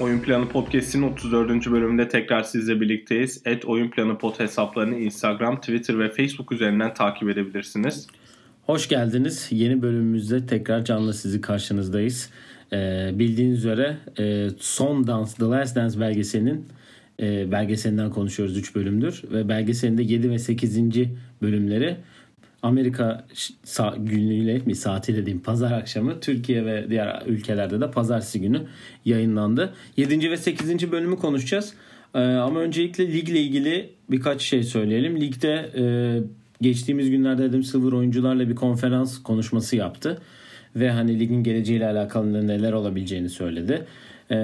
Oyun Planı Podcast'in 34. bölümünde tekrar sizle birlikteyiz. Et Oyun Planı Pod hesaplarını Instagram, Twitter ve Facebook üzerinden takip edebilirsiniz. Hoş geldiniz. Yeni bölümümüzde tekrar canlı sizi karşınızdayız. Ee, bildiğiniz üzere e, Son Dance, The Last Dance belgeselinin e, belgeselinden konuşuyoruz 3 bölümdür. Ve belgeselinde 7 ve 8. bölümleri Amerika günüyle mi saati dediğim pazar akşamı Türkiye ve diğer ülkelerde de pazartesi günü yayınlandı. 7. ve 8. bölümü konuşacağız. Ee, ama öncelikle ligle ilgili birkaç şey söyleyelim. Ligde e, geçtiğimiz günlerde Adam Silver oyuncularla bir konferans konuşması yaptı. Ve hani ligin geleceğiyle alakalı neler olabileceğini söyledi. E,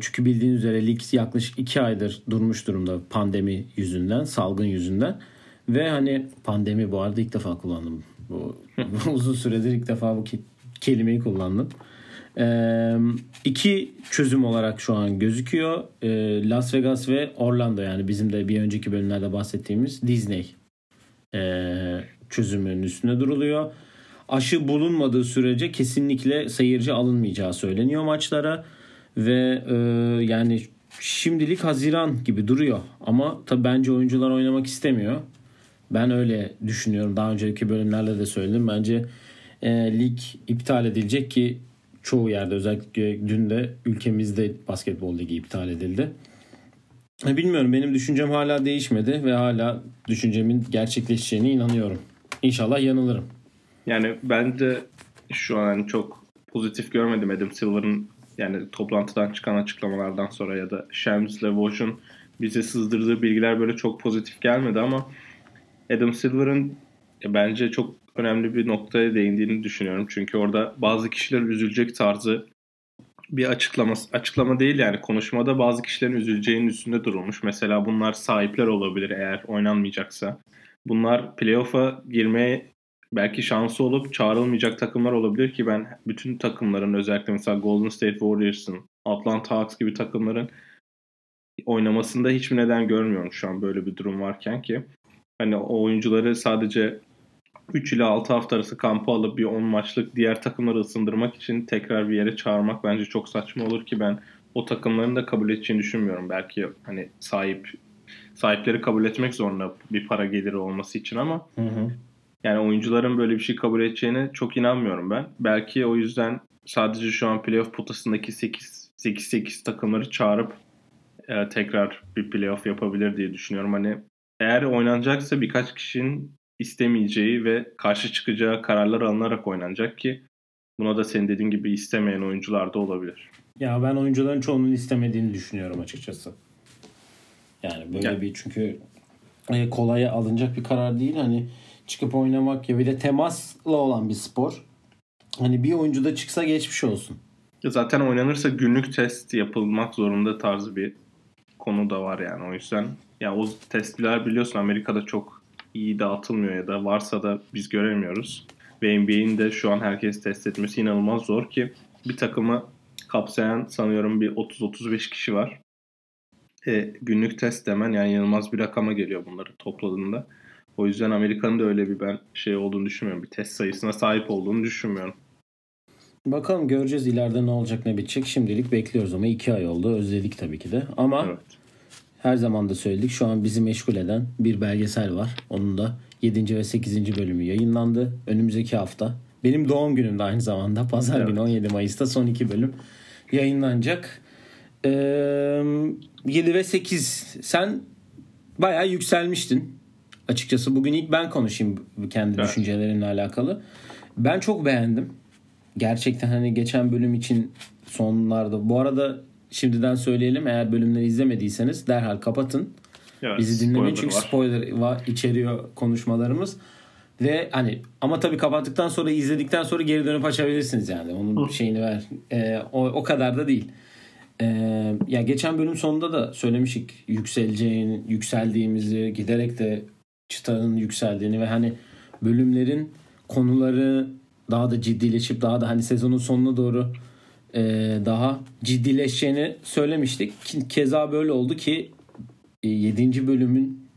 çünkü bildiğiniz üzere lig yaklaşık 2 aydır durmuş durumda pandemi yüzünden, salgın yüzünden. Ve hani pandemi bu arada ilk defa kullandım. Bu, uzun süredir ilk defa bu kelimeyi kullandım. Ee, iki çözüm olarak şu an gözüküyor. Ee, Las Vegas ve Orlando yani bizim de bir önceki bölümlerde bahsettiğimiz Disney ee, çözümünün üstüne duruluyor. Aşı bulunmadığı sürece kesinlikle seyirci alınmayacağı söyleniyor maçlara ve e, yani şimdilik Haziran gibi duruyor ama tabi bence oyuncular oynamak istemiyor. Ben öyle düşünüyorum. Daha önceki bölümlerde de söyledim. Bence e, lig iptal edilecek ki çoğu yerde özellikle dün de ülkemizde basketbol ligi iptal edildi. E, bilmiyorum benim düşüncem hala değişmedi ve hala düşüncemin gerçekleşeceğine inanıyorum. İnşallah yanılırım. Yani ben de şu an çok pozitif görmedim Adam Silver'ın yani toplantıdan çıkan açıklamalardan sonra ya da Shams ile Woj'un bize sızdırdığı bilgiler böyle çok pozitif gelmedi ama Adam Silver'ın e, bence çok önemli bir noktaya değindiğini düşünüyorum. Çünkü orada bazı kişiler üzülecek tarzı bir açıklama açıklama değil yani konuşmada bazı kişilerin üzüleceğinin üstünde durulmuş. Mesela bunlar sahipler olabilir eğer oynanmayacaksa. Bunlar playoff'a girmeye belki şansı olup çağrılmayacak takımlar olabilir ki ben bütün takımların özellikle mesela Golden State Warriors'ın, Atlanta Hawks gibi takımların oynamasında hiçbir neden görmüyorum şu an böyle bir durum varken ki hani o oyuncuları sadece 3 ile 6 hafta arası kampa alıp bir 10 maçlık diğer takımları ısındırmak için tekrar bir yere çağırmak bence çok saçma olur ki ben o takımların da kabul edeceğini düşünmüyorum. Belki hani sahip sahipleri kabul etmek zorunda bir para geliri olması için ama hı hı. yani oyuncuların böyle bir şey kabul edeceğine çok inanmıyorum ben. Belki o yüzden sadece şu an playoff potasındaki 8 8-8 takımları çağırıp e, tekrar bir playoff yapabilir diye düşünüyorum. Hani eğer oynanacaksa birkaç kişinin istemeyeceği ve karşı çıkacağı kararlar alınarak oynanacak ki buna da senin dediğin gibi istemeyen oyuncular da olabilir. Ya ben oyuncuların çoğunun istemediğini düşünüyorum açıkçası. Yani böyle yani. bir çünkü e, kolaya alınacak bir karar değil. Hani çıkıp oynamak ya bir de temasla olan bir spor. Hani bir oyuncu da çıksa geçmiş olsun. Zaten oynanırsa günlük test yapılmak zorunda tarzı bir konu da var yani. O yüzden ya o testler biliyorsun Amerika'da çok iyi dağıtılmıyor ya da varsa da biz göremiyoruz. Ve NBA'in de şu an herkes test etmesi inanılmaz zor ki bir takımı kapsayan sanıyorum bir 30-35 kişi var. E, günlük test demen yani inanılmaz bir rakama geliyor bunları topladığında. O yüzden Amerika'nın da öyle bir ben şey olduğunu düşünmüyorum. Bir test sayısına sahip olduğunu düşünmüyorum. Bakalım göreceğiz ileride ne olacak ne bitecek. Şimdilik bekliyoruz ama iki ay oldu. Özledik tabii ki de. Ama evet. Her zaman da söyledik. Şu an bizi meşgul eden bir belgesel var. Onun da 7. ve 8. bölümü yayınlandı. Önümüzdeki hafta. Benim doğum günüm de aynı zamanda. Pazar evet. günü 17 Mayıs'ta son iki bölüm yayınlanacak. Ee, 7 ve 8. Sen bayağı yükselmiştin. Açıkçası bugün ilk ben konuşayım kendi evet. düşüncelerinle alakalı. Ben çok beğendim gerçekten hani geçen bölüm için sonlarda bu arada şimdiden söyleyelim eğer bölümleri izlemediyseniz derhal kapatın. Evet, Bizi dinlemeyin çünkü var. spoiler var, içeriyor konuşmalarımız. Ve hani ama tabii kapattıktan sonra izledikten sonra geri dönüp açabilirsiniz yani. Onun Hı. şeyini ver. Ee, o, o kadar da değil. Ee, ya geçen bölüm sonunda da söylemiştik yükseleceğini, yükseldiğimizi, giderek de çıtanın yükseldiğini ve hani bölümlerin konuları daha da ciddileşip daha da hani sezonun sonuna doğru e, daha ciddileşeceğini söylemiştik. Keza böyle oldu ki e, 7. bölümün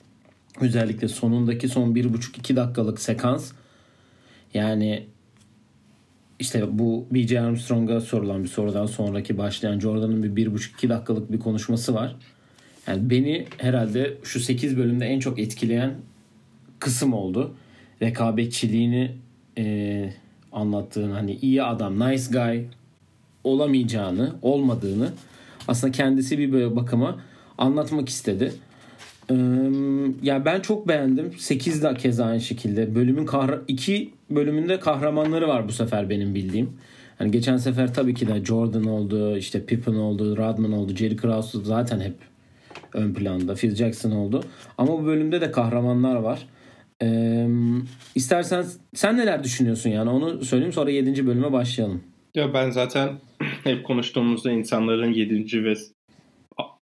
özellikle sonundaki son 1,5-2 dakikalık sekans yani işte bu B.J. Armstrong'a sorulan bir sorudan sonraki başlayan Jordan'ın bir, bir buçuk iki dakikalık bir konuşması var. Yani beni herhalde şu 8 bölümde en çok etkileyen kısım oldu. Rekabetçiliğini e, anlattığın hani iyi adam, nice guy olamayacağını, olmadığını aslında kendisi bir böyle bakıma anlatmak istedi. Ee, ya ben çok beğendim. 8 de kez aynı şekilde. Bölümün kahra iki bölümünde kahramanları var bu sefer benim bildiğim. Hani geçen sefer tabii ki de Jordan oldu, işte Pippen oldu, Rodman oldu, Jerry Krause zaten hep ön planda. Phil Jackson oldu. Ama bu bölümde de kahramanlar var. Ee, istersen sen neler düşünüyorsun yani onu söyleyeyim sonra 7. bölüme başlayalım. Ya ben zaten hep konuştuğumuzda insanların 7. ve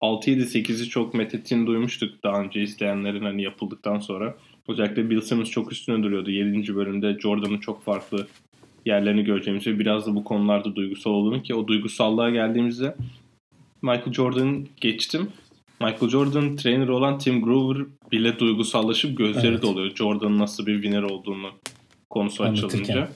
6 7 8'i çok methettiğini duymuştuk daha önce izleyenlerin hani yapıldıktan sonra. Özellikle Bill Simmons çok üstüne duruyordu. 7. bölümde Jordan'ın çok farklı yerlerini göreceğimiz ve biraz da bu konularda duygusal olduğunu ki o duygusallığa geldiğimizde Michael Jordan'ı geçtim. Michael Jordan trainer olan Tim Grover bile duygusallaşıp gözleri evet. doluyor. Jordan'ın nasıl bir winner olduğunu konusu açılınca.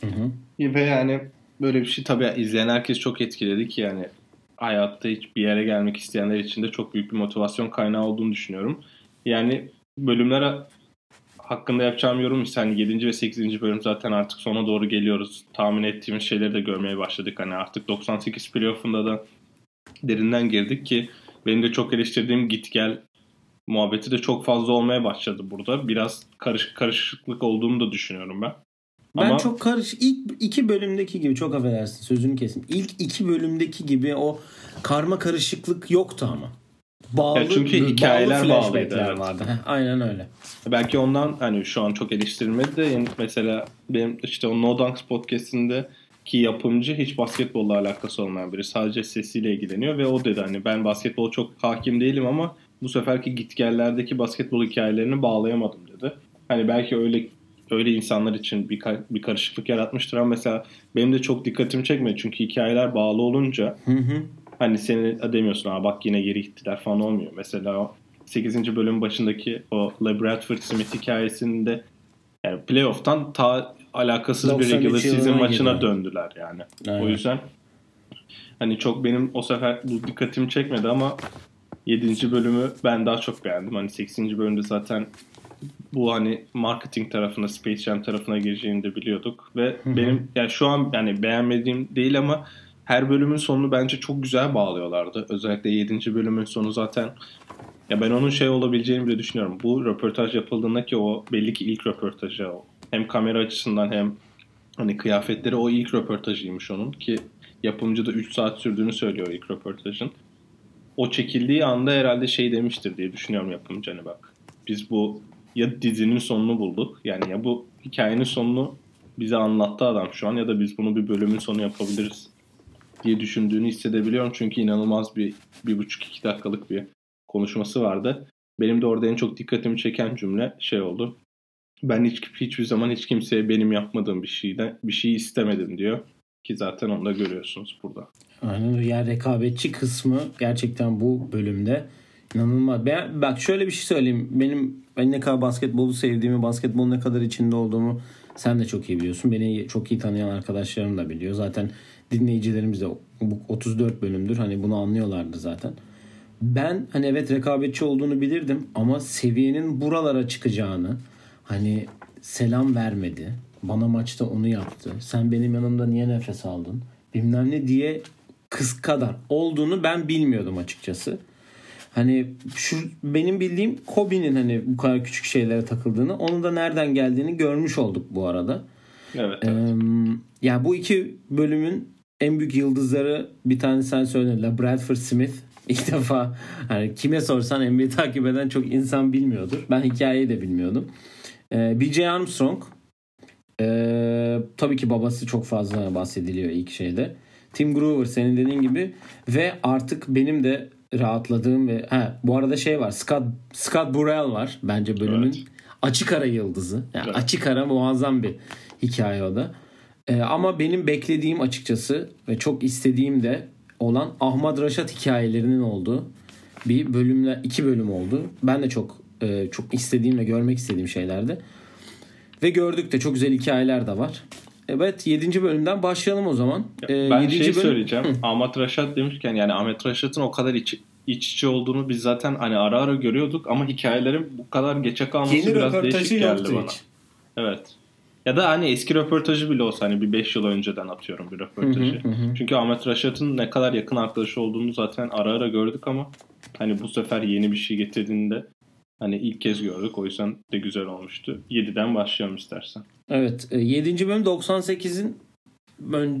Hı hı. Ve yani böyle bir şey tabii izleyen herkes çok etkiledi ki yani hayatta hiç bir yere gelmek isteyenler için de çok büyük bir motivasyon kaynağı olduğunu düşünüyorum. Yani bölümler hakkında yapacağım yorum ise hani 7. ve 8. bölüm zaten artık sona doğru geliyoruz. Tahmin ettiğimiz şeyleri de görmeye başladık. Hani artık 98 playoff'unda da derinden girdik ki benim de çok eleştirdiğim git gel muhabbeti de çok fazla olmaya başladı burada. Biraz karışık karışıklık olduğunu da düşünüyorum ben. Ben Ama... çok karış ilk iki bölümdeki gibi çok affedersin sözünü kesin. İlk iki bölümdeki gibi o karma karışıklık yoktu ama. Bağlı, ya çünkü hikayeler bağlı bağlıydı. Evet. Vardı. Heh, aynen öyle. Belki ondan hani şu an çok eleştirilmedi de mesela benim işte o No Dunks podcast'inde ki yapımcı hiç basketbolla alakası olmayan biri. Sadece sesiyle ilgileniyor ve o dedi hani ben basketbol çok hakim değilim ama bu seferki gitgellerdeki basketbol hikayelerini bağlayamadım dedi. Hani belki öyle öyle insanlar için bir, bir karışıklık yaratmıştır ama mesela benim de çok dikkatimi çekmedi çünkü hikayeler bağlı olunca hı hı. hani seni demiyorsun ha bak yine geri gittiler falan olmuyor. Mesela o 8. bölüm başındaki o Le Bradford Smith hikayesinde yani playoff'tan ta alakasız bir regular season maçına gibi. döndüler yani. Aynen. O yüzden hani çok benim o sefer bu dikkatimi çekmedi ama 7. bölümü ben daha çok beğendim. Hani 8. bölümde zaten bu hani marketing tarafına, Space Jam tarafına gireceğini de biliyorduk ve benim yani şu an yani beğenmediğim değil ama her bölümün sonunu bence çok güzel bağlıyorlardı. Özellikle 7. bölümün sonu zaten ya ben onun şey olabileceğini bile düşünüyorum. Bu röportaj yapıldığında ki o belli ki ilk röportajı o. Hem kamera açısından hem hani kıyafetleri o ilk röportajıymış onun ki yapımcı da 3 saat sürdüğünü söylüyor ilk röportajın. O çekildiği anda herhalde şey demiştir diye düşünüyorum yapımcı hani bak. Biz bu ya dizinin sonunu bulduk. Yani ya bu hikayenin sonunu bize anlattı adam şu an ya da biz bunu bir bölümün sonu yapabiliriz diye düşündüğünü hissedebiliyorum. Çünkü inanılmaz bir bir buçuk iki dakikalık bir konuşması vardı. Benim de orada en çok dikkatimi çeken cümle şey oldu. Ben hiç hiçbir zaman hiç kimseye benim yapmadığım bir şeyden bir şey istemedim diyor. Ki zaten onu da görüyorsunuz burada. Aynen yani rekabetçi kısmı gerçekten bu bölümde inanılmaz. Ben, bak şöyle bir şey söyleyeyim. Benim ben ne kadar basketbolu sevdiğimi, basketbolun ne kadar içinde olduğumu sen de çok iyi biliyorsun. Beni çok iyi tanıyan arkadaşlarım da biliyor. Zaten dinleyicilerimiz de bu 34 bölümdür. Hani bunu anlıyorlardı zaten. Ben hani evet rekabetçi olduğunu bilirdim ama seviyenin buralara çıkacağını hani selam vermedi. Bana maçta onu yaptı. Sen benim yanımda niye nefes aldın? Bilmem ne diye kız kadar olduğunu ben bilmiyordum açıkçası. Hani şu benim bildiğim Kobe'nin hani bu kadar küçük şeylere takıldığını, onun da nereden geldiğini görmüş olduk bu arada. Evet. evet. Ee, ya bu iki bölümün en büyük yıldızları bir tane sen söyledin. Bradford Smith. İlk defa hani kime sorsan NBA takip eden çok insan bilmiyordur. Ben hikayeyi de bilmiyordum. Ee, B.J. Armstrong. Ee, tabii ki babası çok fazla bahsediliyor ilk şeyde. Tim Grover senin dediğin gibi ve artık benim de rahatladığım ve ha, bu arada şey var Scott, Scott Burrell var bence bölümün evet. açık ara yıldızı. Yani evet. Açık ara muazzam bir hikaye o da. Ee, ama benim beklediğim açıkçası ve çok istediğim de olan Ahmad Raşat hikayelerinin olduğu bir bölümle iki bölüm oldu. Ben de çok e, çok istediğim ve görmek istediğim şeylerdi. Ve gördük de çok güzel hikayeler de var. Evet 7. bölümden başlayalım o zaman. Ee, ben şey bölüm... söyleyeceğim. Ahmet Raşat demişken yani Ahmet Raşat'ın o kadar iç, iç içe olduğunu biz zaten hani ara ara görüyorduk ama hikayelerin bu kadar geçe kalması Yeni biraz değişik geldi bana. Hiç. Evet. Ya da hani eski röportajı bile olsa hani bir 5 yıl önceden atıyorum bir röportajı. Hı hı hı. Çünkü Ahmet Raşat'ın ne kadar yakın arkadaşı olduğunu zaten ara ara gördük ama hani bu sefer yeni bir şey getirdiğinde hani ilk kez gördük. O yüzden de güzel olmuştu. 7'den başlayalım istersen. Evet. 7. E, bölüm 98'in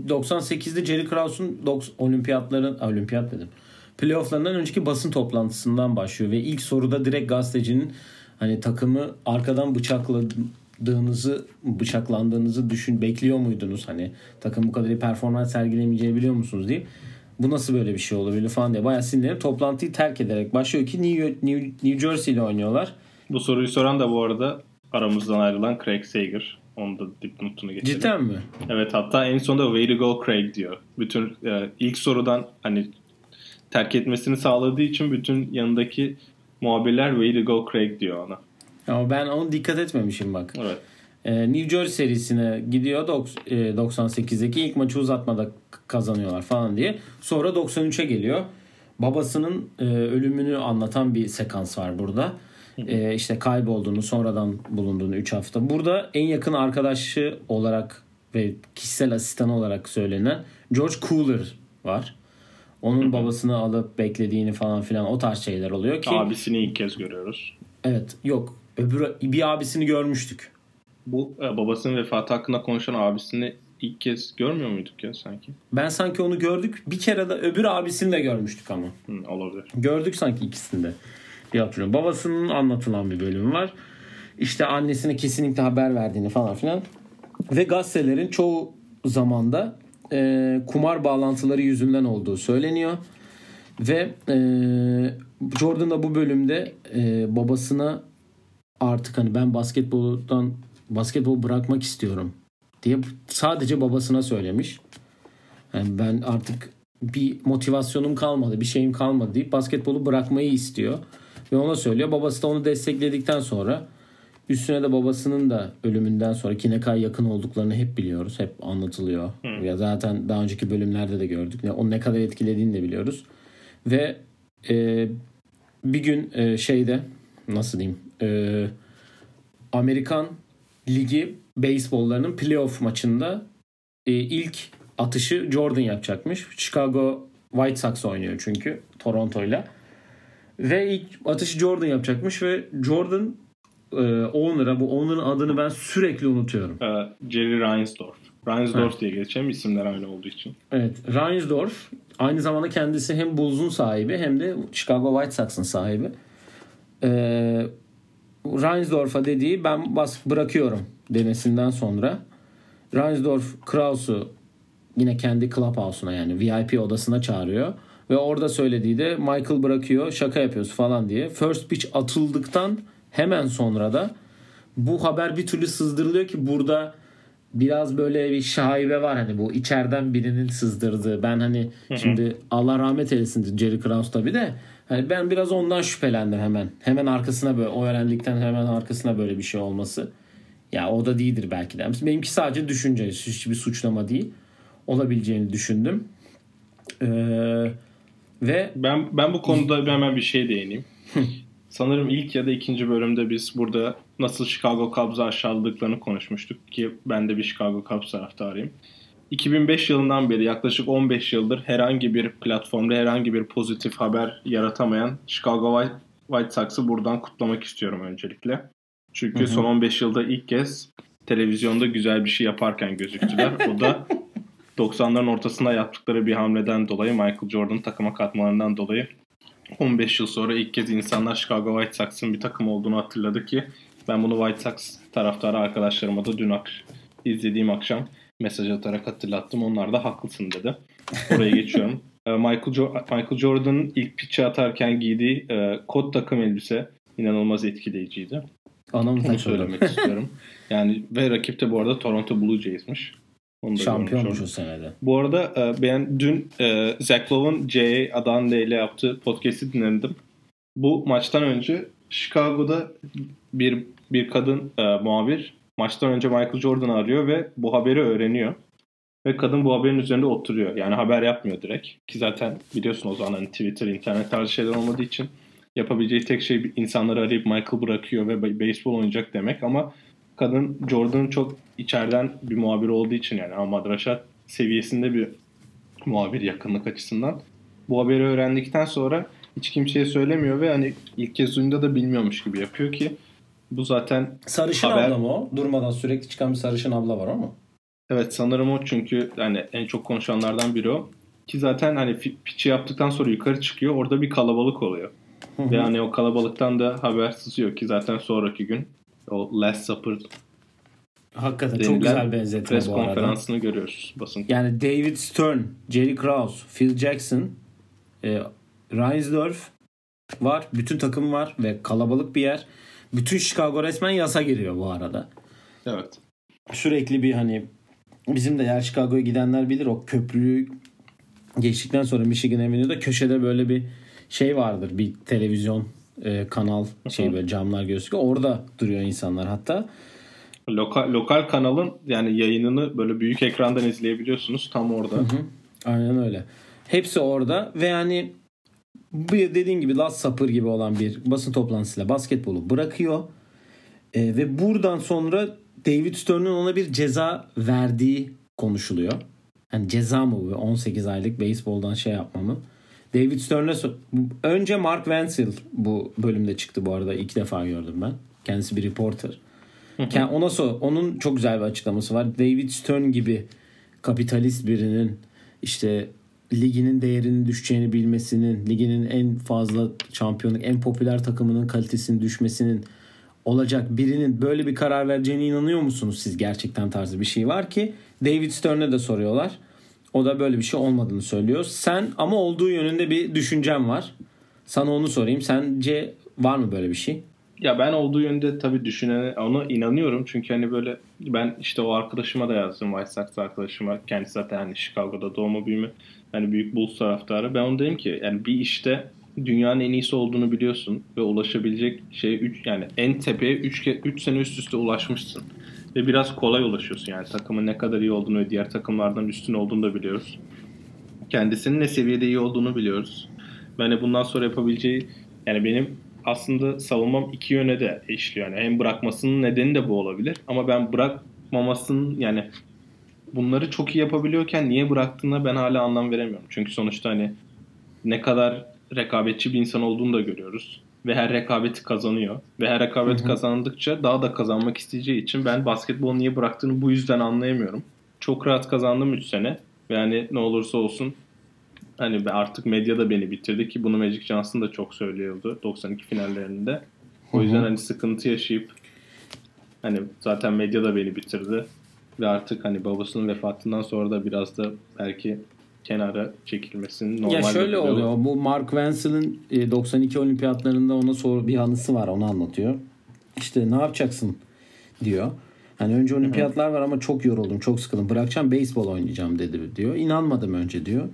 98'de Jerry Krause'un olimpiyatların olimpiyat dedim. Playoff'larından önceki basın toplantısından başlıyor ve ilk soruda direkt gazetecinin hani takımı arkadan bıçakladığınızı bıçaklandığınızı düşün bekliyor muydunuz hani takım bu kadar iyi performans sergilemeyeceğini biliyor musunuz diye. Bu nasıl böyle bir şey olabilir falan diye bayağı sinirlenip toplantıyı terk ederek başlıyor ki New, New, New Jersey ile oynuyorlar. Bu soruyu soran da bu arada aramızdan ayrılan Craig Sager. Onu da dipnotunu geçelim. Cidden mi? Evet hatta en sonunda way to go Craig diyor. Bütün e, ilk sorudan hani terk etmesini sağladığı için bütün yanındaki muhabirler way to go Craig diyor ona. Ama ben onu dikkat etmemişim bak. Evet. Ee, New Jersey serisine gidiyor 98'deki e, ilk maçı uzatmada kazanıyorlar falan diye. Sonra 93'e geliyor. Babasının e, ölümünü anlatan bir sekans var burada. E, işte kaybolduğunu sonradan bulunduğunu 3 hafta. Burada en yakın arkadaşı olarak ve kişisel asistan olarak söylenen George Cooler var. Onun babasını alıp beklediğini falan filan o tarz şeyler oluyor ki. Abisini ilk kez görüyoruz. Evet yok öbür bir abisini görmüştük. Bu e, babasının vefatı hakkında konuşan abisini ilk kez görmüyor muyduk ya sanki? Ben sanki onu gördük. Bir kere de öbür abisini de görmüştük ama. Hı, olabilir. Gördük sanki ikisinde diye hatırlıyorum. Babasının anlatılan bir bölümü var. İşte annesine kesinlikle haber verdiğini falan filan. Ve gazetelerin çoğu zamanda e, kumar bağlantıları yüzünden olduğu söyleniyor. Ve e, Jordan da bu bölümde e, babasına artık hani ben basketboldan basketbol bırakmak istiyorum diye sadece babasına söylemiş. Yani ben artık bir motivasyonum kalmadı, bir şeyim kalmadı deyip basketbolu bırakmayı istiyor. Ve ona söylüyor. Babası da onu destekledikten sonra üstüne de babasının da ölümünden sonra ki ne kadar yakın olduklarını hep biliyoruz. Hep anlatılıyor. Hı. Ya zaten daha önceki bölümlerde de gördük. Onu ne kadar etkilediğini de biliyoruz. Ve e, bir gün e, şeyde nasıl diyeyim e, Amerikan Ligi beyzbollarının playoff maçında e, ilk atışı Jordan yapacakmış. Chicago White Sox oynuyor çünkü Toronto'yla. Ve ilk atışı Jordan yapacakmış ve Jordan e, owner'a bu owner'ın adını ben sürekli unutuyorum. Ee, Jerry Reinsdorf. Reinsdorf evet. diye geçen isimler aynı olduğu için. Evet. Reinsdorf aynı zamanda kendisi hem Bulls'un sahibi hem de Chicago White Sox'ın sahibi. Ee, Reinsdorf'a dediği ben bas bırakıyorum demesinden sonra Reinsdorf Krause'u yine kendi clubhouse'una yani VIP odasına çağırıyor. Ve orada söylediği de Michael bırakıyor şaka yapıyoruz falan diye. First pitch atıldıktan hemen sonra da bu haber bir türlü sızdırılıyor ki burada biraz böyle bir şaibe var hani bu içeriden birinin sızdırdığı. Ben hani şimdi Allah rahmet eylesin Jerry Krause tabi de hani ben biraz ondan şüphelendim hemen. Hemen arkasına böyle o öğrendikten hemen arkasına böyle bir şey olması. Ya o da değildir belki de. Benimki sadece düşünce. Hiçbir suçlama değil. Olabileceğini düşündüm. Eee ve ben ben bu konuda hemen bir şey değineyim. Sanırım ilk ya da ikinci bölümde biz burada nasıl Chicago Cubs'ı aşağıladıklarını konuşmuştuk ki ben de bir Chicago Cubs taraftarıyım. 2005 yılından beri yaklaşık 15 yıldır herhangi bir platformda herhangi bir pozitif haber yaratamayan Chicago White, White Sox'ı buradan kutlamak istiyorum öncelikle. Çünkü hı hı. son 15 yılda ilk kez televizyonda güzel bir şey yaparken gözüktüler. o da 90'ların ortasında yaptıkları bir hamleden dolayı Michael Jordan takıma katmalarından dolayı 15 yıl sonra ilk kez insanlar Chicago White Sox'ın bir takım olduğunu hatırladı ki ben bunu White Sox taraftarı arkadaşlarıma da dün ak izlediğim akşam mesaj atarak hatırlattım. Onlar da haklısın dedi. Oraya geçiyorum. Ee, Michael, jo Michael Jordan'ın ilk pitch'e atarken giydiği e, kot takım elbise inanılmaz etkileyiciydi. Onu söylemek istiyorum. Yani ve rakip de bu arada Toronto Blue Jays'miş. Onu Şampiyonmuş o senede. Bu arada e, ben dün e, Zach Lowe'un J. Adande ile yaptığı podcast'i dinledim. Bu maçtan önce Chicago'da bir bir kadın e, muhabir maçtan önce Michael Jordan'ı arıyor ve bu haberi öğreniyor. Ve kadın bu haberin üzerinde oturuyor. Yani haber yapmıyor direkt. Ki zaten biliyorsun o zaman hani Twitter, internet tarzı şeyler olmadığı için yapabileceği tek şey insanları arayıp Michael bırakıyor ve beyzbol oynayacak demek. Ama kadın Jordan'ın çok içeriden bir muhabir olduğu için yani Ahmad Raşat seviyesinde bir muhabir yakınlık açısından. Bu haberi öğrendikten sonra hiç kimseye söylemiyor ve hani ilk kez duyunda da bilmiyormuş gibi yapıyor ki bu zaten sarışın haber... abla mı o? Durmadan sürekli çıkan bir sarışın abla var ama. Evet sanırım o çünkü yani en çok konuşanlardan biri o. Ki zaten hani piçi yaptıktan sonra yukarı çıkıyor. Orada bir kalabalık oluyor. Ve hani o kalabalıktan da haber sızıyor ki zaten sonraki gün o Last Supper Hakikaten çok güzel benzetme press bu arada. konferansını görüyoruz basın. Yani David Stern, Jerry Krause, Phil Jackson, e, Reinsdorf var. Bütün takım var ve kalabalık bir yer. Bütün Chicago resmen yasa giriyor bu arada. Evet. Sürekli bir hani bizim de yer Chicago'ya gidenler bilir o köprüyü geçtikten sonra Michigan Avenue'da köşede böyle bir şey vardır. Bir televizyon e, kanal şey böyle camlar gözüküyor. Orada duruyor insanlar hatta. Lokal, lokal kanalın yani yayınını böyle büyük ekrandan izleyebiliyorsunuz tam orada. Hı hı. Aynen öyle. Hepsi orada ve yani bir dediğin gibi Last Supper gibi olan bir basın toplantısıyla basketbolu bırakıyor. E, ve buradan sonra David Stern'ın ona bir ceza verdiği konuşuluyor. Yani ceza mı bu? 18 aylık beyzboldan şey yapmamı. David Stern'e so- önce Mark Wenzel bu bölümde çıktı bu arada ilk defa gördüm ben. Kendisi bir reporter. Ona so onun çok güzel bir açıklaması var. David Stern gibi kapitalist birinin işte liginin değerinin düşeceğini bilmesinin, liginin en fazla şampiyonluk, en popüler takımının kalitesinin düşmesinin olacak birinin böyle bir karar vereceğine inanıyor musunuz siz gerçekten tarzı bir şey var ki David Stern'e de soruyorlar. O da böyle bir şey olmadığını söylüyor. Sen ama olduğu yönünde bir düşüncem var. Sana onu sorayım. Sence var mı böyle bir şey? Ya ben olduğu yönde tabii düşünene ona inanıyorum. Çünkü hani böyle ben işte o arkadaşıma da yazdım. White Sox arkadaşıma. Kendisi zaten hani Chicago'da doğma büyüme. Hani büyük Bulls taraftarı. Ben onu dedim ki yani bir işte dünyanın en iyisi olduğunu biliyorsun ve ulaşabilecek şey 3 yani en tepeye 3 3 sene üst üste ulaşmışsın. Ve biraz kolay ulaşıyorsun yani takımın ne kadar iyi olduğunu ve diğer takımlardan üstün olduğunu da biliyoruz. Kendisinin ne seviyede iyi olduğunu biliyoruz. Yani bundan sonra yapabileceği yani benim aslında savunmam iki yöne de işliyor. Yani hem bırakmasının nedeni de bu olabilir. Ama ben bırakmamasının yani bunları çok iyi yapabiliyorken niye bıraktığına ben hala anlam veremiyorum. Çünkü sonuçta hani ne kadar rekabetçi bir insan olduğunu da görüyoruz. Ve her rekabeti kazanıyor. Ve her rekabet kazandıkça daha da kazanmak isteyeceği için ben basketbolu niye bıraktığını bu yüzden anlayamıyorum. Çok rahat kazandım 3 sene. Yani ne olursa olsun hani artık medya da beni bitirdi ki bunu Magic Johnson da çok söylüyordu 92 finallerinde. O yüzden hani sıkıntı yaşayıp hani zaten medya da beni bitirdi. Ve artık hani babasının vefatından sonra da biraz da belki kenara çekilmesinin normal. Ya şöyle oluyor. Bu Mark Wenzel'in 92 e, olimpiyatlarında ona sor bir anısı var. Onu anlatıyor. İşte ne yapacaksın diyor. Hani önce olimpiyatlar var ama çok yoruldum, çok sıkıldım. Bırakacağım, beyzbol oynayacağım dedi diyor. İnanmadım önce diyor.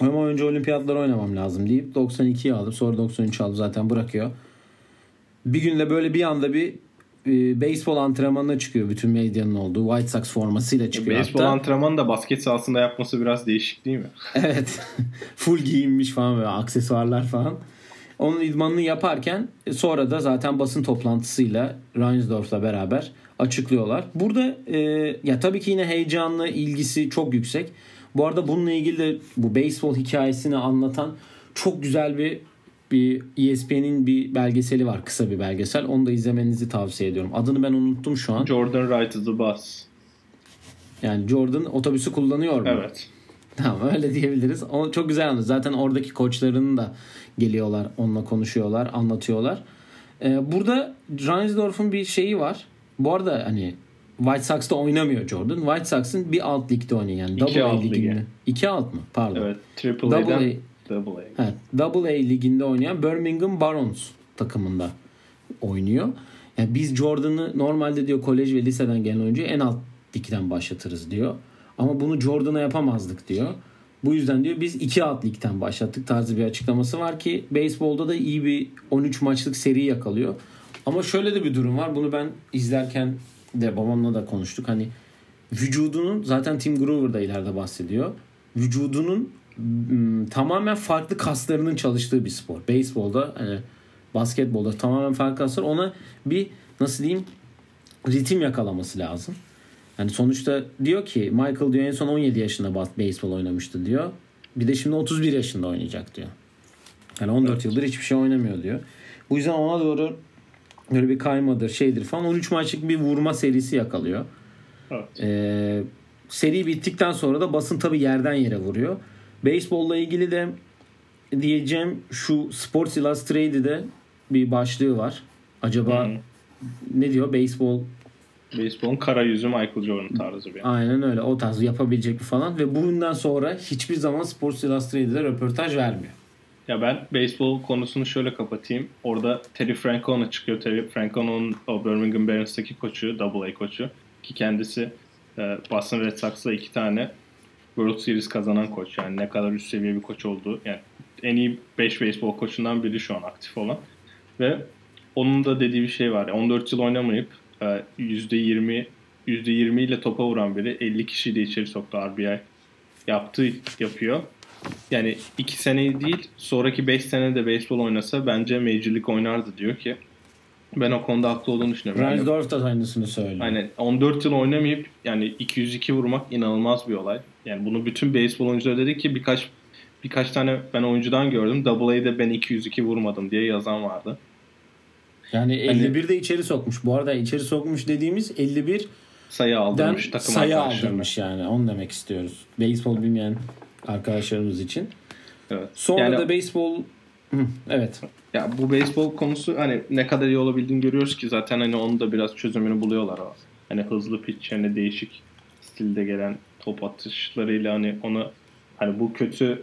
Ama önce olimpiyatlar oynamam lazım deyip 92'yi aldım. Sonra 93 aldım zaten bırakıyor. Bir günde böyle bir anda bir e, beyzbol antrenmanına çıkıyor bütün medyanın olduğu White Sox formasıyla çıkıyor. Beyzbol antrenmanı da basket sahasında yapması biraz değişik değil mi? evet. Full giyinmiş falan böyle aksesuarlar falan. Onun idmanını yaparken e, sonra da zaten basın toplantısıyla Reinsdorf'la beraber açıklıyorlar. Burada e, ya tabii ki yine heyecanlı, ilgisi çok yüksek. Bu arada bununla ilgili de bu baseball hikayesini anlatan çok güzel bir bir ESPN'in bir belgeseli var. Kısa bir belgesel. Onu da izlemenizi tavsiye ediyorum. Adını ben unuttum şu an. Jordan Ride the Bus. Yani Jordan otobüsü kullanıyor mu? Evet. Tamam öyle diyebiliriz. O çok güzel anlatıyor. Zaten oradaki koçlarının da geliyorlar, onunla konuşuyorlar, anlatıyorlar. Ee, burada Reinsdorf'un bir şeyi var. Bu arada hani White Sox'ta oynamıyor Jordan. White Sox'ın bir alt ligde oynuyor yani. İki Double A liginde. İki alt mı? Pardon. Evet. Triple Double A'den Double A. Evet. Double A liginde oynayan Birmingham Barons takımında oynuyor. Yani biz Jordan'ı normalde diyor kolej ve liseden gelen oyuncuyu en alt ligden başlatırız diyor. Ama bunu Jordan'a yapamazdık diyor. Bu yüzden diyor biz iki alt ligden başlattık tarzı bir açıklaması var ki beyzbolda da iyi bir 13 maçlık seri yakalıyor. Ama şöyle de bir durum var. Bunu ben izlerken de babamla da konuştuk. Hani vücudunun zaten Tim Grover da ileride bahsediyor. Vücudunun tamamen farklı kaslarının çalıştığı bir spor. Beyzbolda, hani basketbolda tamamen farklı kaslar. Ona bir nasıl diyeyim ritim yakalaması lazım. Yani sonuçta diyor ki Michael diyor en son 17 yaşında beyzbol oynamıştı diyor. Bir de şimdi 31 yaşında oynayacak diyor. Yani 14 Evet. yıldır hiçbir şey oynamıyor diyor. Bu yüzden ona doğru böyle bir kaymadır şeydir falan 13 maçlık bir vurma serisi yakalıyor. Evet. Ee, seri bittikten sonra da basın tabi yerden yere vuruyor. Beyzbolla ilgili de diyeceğim şu Sports Illustrated'de bir başlığı var. Acaba Hı. ne diyor? Beyzbol Baseball'un kara yüzü Michael Jordan tarzı bir. aynen öyle o tarz yapabilecek mi falan ve bundan sonra hiçbir zaman Sports Illustrated'e röportaj vermiyor. Ya ben beyzbol konusunu şöyle kapatayım. Orada Terry Francona çıkıyor. Terry Francona'nın o Birmingham Barons'taki koçu, Double A koçu. Ki kendisi e, Boston Red Sox'la iki tane World Series kazanan koç. Yani ne kadar üst seviye bir koç olduğu. Yani en iyi 5 beyzbol koçundan biri şu an aktif olan. Ve onun da dediği bir şey var. 14 yıl oynamayıp e, %20 %20 ile topa vuran biri 50 kişiyi de içeri soktu RBI yaptığı yapıyor. Yani 2 sene değil sonraki 5 sene de beyzbol oynasa bence Major oynardı diyor ki ben o konuda haklı olduğunu düşünüyorum. Yani, Reinsdorf da aynısını söylüyor. Aynen 14 yıl oynamayıp yani 202 vurmak inanılmaz bir olay. Yani bunu bütün beyzbol oyuncuları dedi ki birkaç birkaç tane ben oyuncudan gördüm. Double A'de ben 202 vurmadım diye yazan vardı. Yani 51 de içeri sokmuş. Bu arada içeri sokmuş dediğimiz 51 Sayı aldırmış takım sayı aldırmış yani. Onu demek istiyoruz. Beyzbol bilmeyen arkadaşlarımız için. Evet. Sonra Yani- da beyzbol evet. Ya bu beyzbol konusu hani ne kadar iyi olabildiğini görüyoruz ki zaten hani onu da biraz çözümünü buluyorlar aslında. Hani hızlı pitch hani değişik stilde gelen top atışlarıyla hani onu hani bu kötü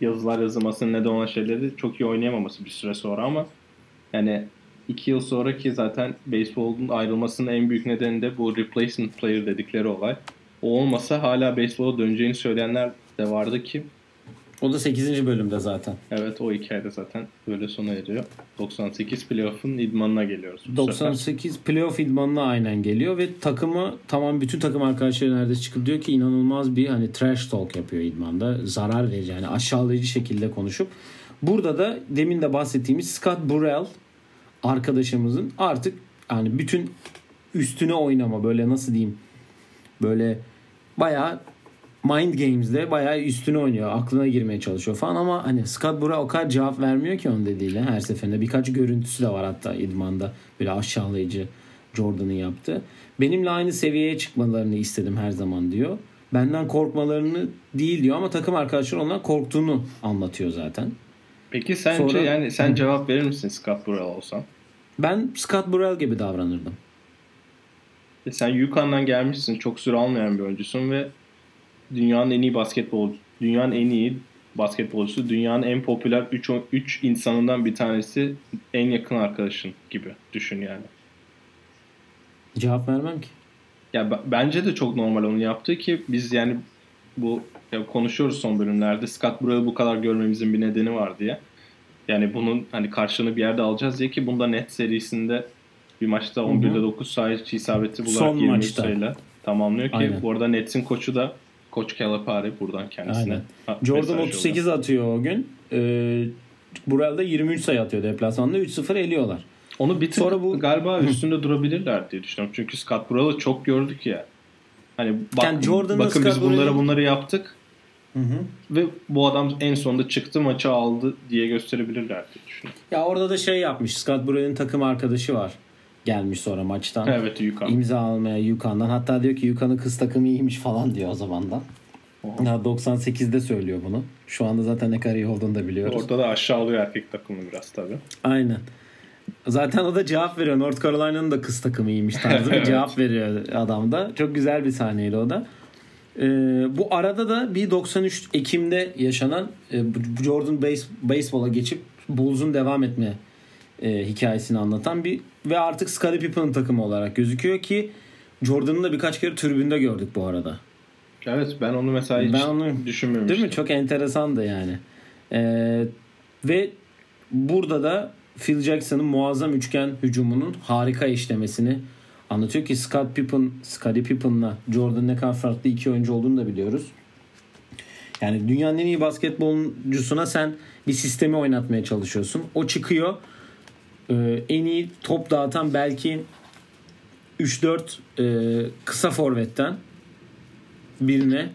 yazılar yazılmasının neden olan şeyleri çok iyi oynayamaması bir süre sonra ama yani iki yıl sonraki zaten beyzbolun ayrılmasının en büyük nedeni de bu replacement player dedikleri olay. O olmasa hala beyzbola döneceğini söyleyenler de vardı ki O da 8. bölümde zaten. Evet o hikayede zaten böyle sona eriyor. 98 playoff'un idmanına geliyoruz. bu sefer. 98 playoff idmanına aynen geliyor ve takımı tamam bütün takım arkadaşları neredeyse çıkıp diyor ki inanılmaz bir hani trash talk yapıyor idmanda. Zarar verici yani aşağılayıcı şekilde konuşup. Burada da demin de bahsettiğimiz Scott Burrell arkadaşımızın artık yani bütün üstüne oynama böyle nasıl diyeyim böyle bayağı mind games'de bayağı üstüne oynuyor. Aklına girmeye çalışıyor falan ama hani Scott Burrell o kadar cevap vermiyor ki onun dediğiyle her seferinde. Birkaç görüntüsü de var hatta idmanda böyle aşağılayıcı Jordan'ın yaptığı. Benimle aynı seviyeye çıkmalarını istedim her zaman diyor. Benden korkmalarını değil diyor ama takım arkadaşları ondan korktuğunu anlatıyor zaten. Peki sence Sonra- yani sen cevap verir misin Scott Burrell olsan? Ben Scott Burrell gibi davranırdım. E sen Yukon'dan gelmişsin. Çok süre almayan bir oyuncusun ve dünyanın en iyi basketbol dünyanın en iyi basketbolcusu, dünyanın en popüler 3 3 insanından bir tanesi, en yakın arkadaşın gibi düşün yani. Cevap vermem ki. Ya b- bence de çok normal onun yaptığı ki biz yani bu ya konuşuyoruz son bölümlerde Scott Burrell'ı bu kadar görmemizin bir nedeni var diye. Yani bunun hani karşılığını bir yerde alacağız diye ki bunda net serisinde bir maçta 11'de 9 sayı isabeti bularak Son 23 maçta. sayıyla tamamlıyor ki Aynen. bu arada Nets'in koçu da Koç Calipari buradan kendisine. Aynen. Jordan mesaj 38 atıyor o gün. Ee, Burrell da 23 sayı atıyor deplasmanda. 3-0 eliyorlar. Onu bir tık Sonra bu- galiba üstünde durabilirler diye düşünüyorum. Çünkü Scott Burrell'ı çok gördük ya. Hani bak, Yani Jordan'la bakın Scott biz bunları Burrell'ı- bunları yaptık ve bu adam en sonunda çıktı maçı aldı diye gösterebilirler diye düşünüyorum. Ya orada da şey yapmış. Scott Burrell'in takım arkadaşı var. Gelmiş sonra maçtan. Evet Yukan. İmza almaya Yukan'dan. Hatta diyor ki Yukan'ın kız takımı iyiymiş falan diyor o zamandan. Ya 98'de söylüyor bunu. Şu anda zaten ne kadar iyi olduğunu da biliyoruz. Orada da aşağılıyor erkek takımını biraz tabii. Aynen. Zaten o da cevap veriyor. North Carolina'nın da kız takımı iyiymiş tarzı bir Evet. cevap veriyor adam da. Çok güzel bir sahneydi o da. Ee, bu arada da bir 93 Ekim'de yaşanan e, Jordan base, baseball'a geçip Bulls'un devam etme e, hikayesini anlatan bir ve artık Scottie Pippen'ın takımı olarak gözüküyor ki Jordan'ı da birkaç kere tribünde gördük bu arada. Evet ben onu mesela hiç Ben onu- düşünmemiştim. Değil mi? Çok enteresandı yani. Ee, ve burada da Phil Jackson'ın muazzam üçgen hücumunun harika işlemesini anlatıyor ki Scott Pippen, Scottie Pippen'la Jordan ne kadar farklı iki oyuncu olduğunu da biliyoruz. Yani dünyanın en iyi basketbolcusuna sen bir sistemi oynatmaya çalışıyorsun. O çıkıyor. Ee, en iyi top dağıtan belki 3-4 e, kısa forvetten birine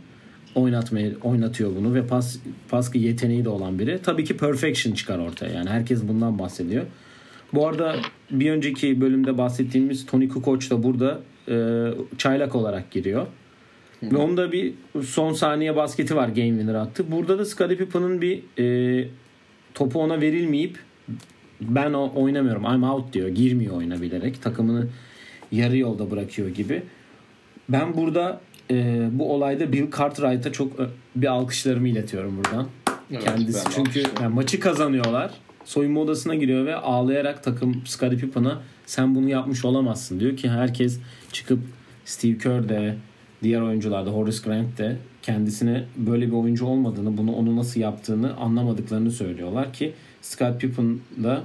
oynatmaya oynatıyor bunu ve pas pas yeteneği de olan biri. Tabii ki perfection çıkar ortaya. Yani herkes bundan bahsediyor. Bu arada bir önceki bölümde bahsettiğimiz Tony Kukoc da burada e, çaylak olarak giriyor. Ve onun da bir son saniye basketi var game winner attı. Burada da Scottie Pippen'ın bir e, topu ona verilmeyip ben o, oynamıyorum I'm out diyor. Girmiyor oyuna bilerek. Takımını yarı yolda bırakıyor gibi. Ben burada e, bu olayda Bill Cartwright'a çok e, bir alkışlarımı iletiyorum buradan. Evet, Kendisi çünkü yani maçı kazanıyorlar. Soyunma odasına giriyor ve ağlayarak takım Scottie Pippen'a sen bunu yapmış olamazsın diyor ki herkes çıkıp Steve Kerr de diğer oyuncular da Horace Grant de kendisine böyle bir oyuncu olmadığını bunu onu nasıl yaptığını anlamadıklarını söylüyorlar ki Scott Pippen da